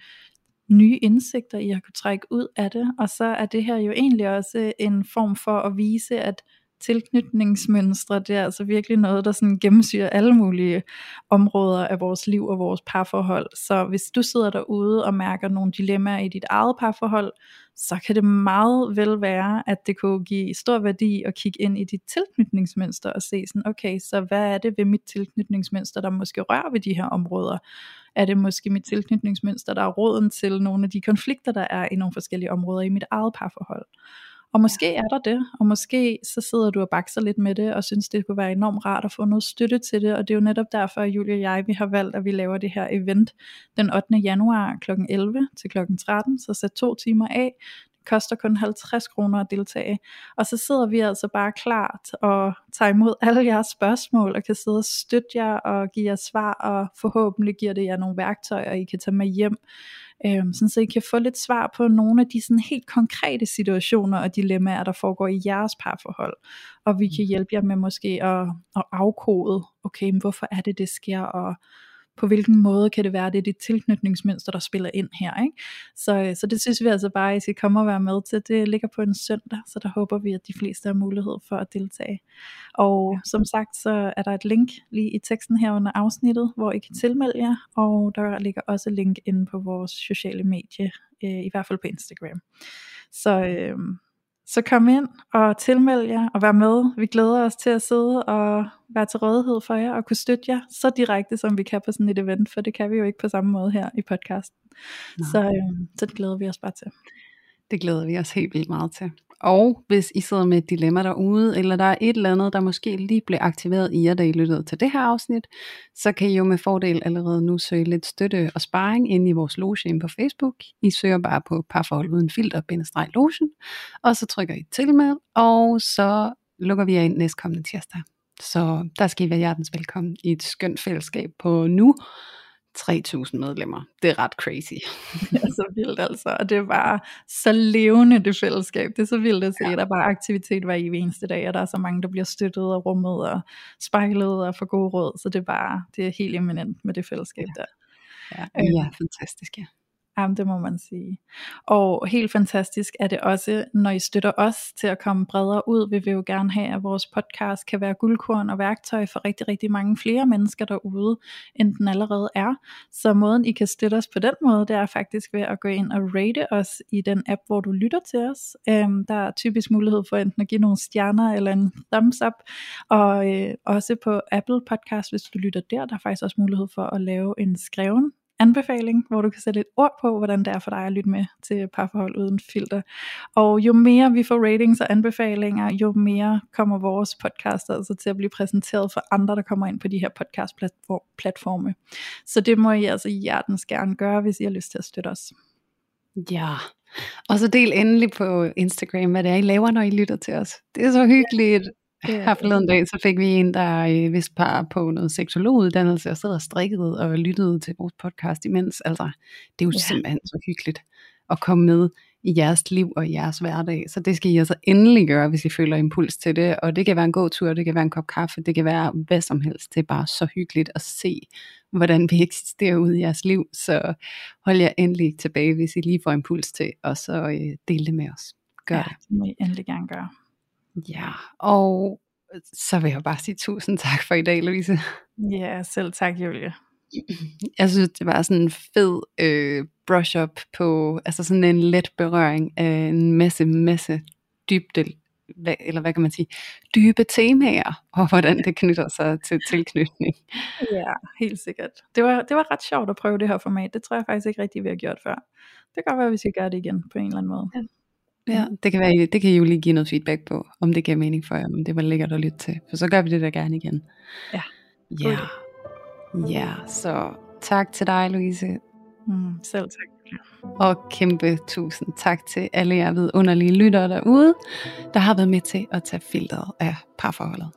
nye indsigter, I har kunne trække ud af det. Og så er det her jo egentlig også en form for at vise, at tilknytningsmønstre, det er altså virkelig noget, der sådan gennemsyrer alle mulige områder af vores liv og vores parforhold. Så hvis du sidder derude og mærker nogle dilemmaer i dit eget parforhold, så kan det meget vel være, at det kunne give stor værdi at kigge ind i dit tilknytningsmønster og se sådan, okay, så hvad er det ved mit tilknytningsmønster, der måske rører ved de her områder? Er det måske mit tilknytningsmønster, der er råden til nogle af de konflikter, der er i nogle forskellige områder i mit eget parforhold? Og måske er der det, og måske så sidder du og bakser lidt med det, og synes det kunne være enormt rart at få noget støtte til det, og det er jo netop derfor, at Julie og jeg, vi har valgt, at vi laver det her event den 8. januar kl. 11 til kl. 13, så sæt to timer af, koster kun 50 kroner at deltage, og så sidder vi altså bare klart og tager imod alle jeres spørgsmål, og kan sidde og støtte jer, og give jer svar, og forhåbentlig giver det jer nogle værktøjer, I kan tage med hjem, sådan så I kan få lidt svar på nogle af de sådan helt konkrete situationer og dilemmaer, der foregår i jeres parforhold. Og vi kan hjælpe jer med måske at, at afkode, okay, men hvorfor er det, det sker, og på hvilken måde kan det være, det er dit tilknytningsmønster, der spiller ind her. Ikke? Så, så det synes vi altså bare, at I skal komme og være med til. Det ligger på en søndag, så der håber vi, at de fleste har mulighed for at deltage. Og som sagt, så er der et link lige i teksten her under afsnittet, hvor I kan tilmelde jer, og der ligger også link inde på vores sociale medie, øh, i hvert fald på Instagram. Så, øh, så kom ind og tilmeld jer og vær med. Vi glæder os til at sidde og være til rådighed for jer og kunne støtte jer så direkte, som vi kan på sådan et event, for det kan vi jo ikke på samme måde her i podcasten. Nej. Så, øh, så det glæder vi os bare til. Det glæder vi os helt vildt meget til. Og hvis I sidder med et dilemma derude, eller der er et eller andet, der måske lige blev aktiveret i jer, da I lyttede til det her afsnit, så kan I jo med fordel allerede nu søge lidt støtte og sparring inde i vores loge inde på Facebook. I søger bare på parforhold uden filter, bindestreg logen, og så trykker I tilmeld, og så lukker vi jer ind næste kommende tirsdag. Så der skal I være hjertens velkommen i et skønt fællesskab på nu 3.000 medlemmer. Det er ret crazy. Det er så vildt altså, og det er bare så levende det fællesskab. Det er så vildt at se, ja. der er bare aktivitet hver evig eneste dag, og der er så mange, der bliver støttet og rummet og spejlet og får gode råd, så det er bare, det er helt eminent med det fællesskab der. Ja, I er fantastiske. Jamen, det må man sige. Og helt fantastisk er det også, når I støtter os til at komme bredere ud. Vi vil jo gerne have, at vores podcast kan være guldkorn og værktøj for rigtig, rigtig mange flere mennesker derude, end den allerede er. Så måden, I kan støtte os på den måde, det er faktisk ved at gå ind og rate os i den app, hvor du lytter til os. Øhm, der er typisk mulighed for enten at give nogle stjerner eller en thumbs up. Og øh, også på Apple Podcast, hvis du lytter der, der er faktisk også mulighed for at lave en skreven anbefaling, hvor du kan sætte et ord på, hvordan det er for dig at lytte med til parforhold uden filter. Og jo mere vi får ratings og anbefalinger, jo mere kommer vores podcast altså til at blive præsenteret for andre, der kommer ind på de her podcastplatforme. Så det må I altså hjertens gerne gøre, hvis I har lyst til at støtte os. Ja, og så del endelig på Instagram, hvad det er, I laver, når I lytter til os. Det er så hyggeligt. Er Her forleden dag, så fik vi en, der øh, vist par på noget seksologuddannelse, og sad og strikkede og lyttede til vores podcast imens. Altså, det er jo ja. simpelthen så hyggeligt at komme med i jeres liv og i jeres hverdag. Så det skal I altså endelig gøre, hvis I føler impuls til det. Og det kan være en god tur, det kan være en kop kaffe, det kan være hvad som helst. Det er bare så hyggeligt at se, hvordan vi eksisterer ude i jeres liv. Så hold jer endelig tilbage, hvis I lige får impuls til, og så øh, del det med os. gør ja, det. det må I endelig gerne gøre. Ja, og så vil jeg bare sige tusind tak for i dag, Louise. Ja, selv tak, Julie. Jeg synes, det var sådan en fed øh, brush-up på, altså sådan en let berøring af en masse, masse dybde, hvad, eller hvad kan man sige, dybe temaer, og hvordan det knytter sig til tilknytning. Ja, helt sikkert. Det var, det var ret sjovt at prøve det her format. Det tror jeg faktisk ikke rigtig, vi har gjort før. Det kan godt være, at vi skal gøre det igen på en eller anden måde. Ja. Ja, det kan, være, det kan I jo lige give noget feedback på, om det giver mening for jer, om det var lækkert at lytte til. For så gør vi det der gerne igen. Ja. Ja. Ja, så tak til dig, Louise. Mm, selv tak. Og kæmpe tusind tak til alle jer vidunderlige lyttere derude, der har været med til at tage filteret af parforholdet.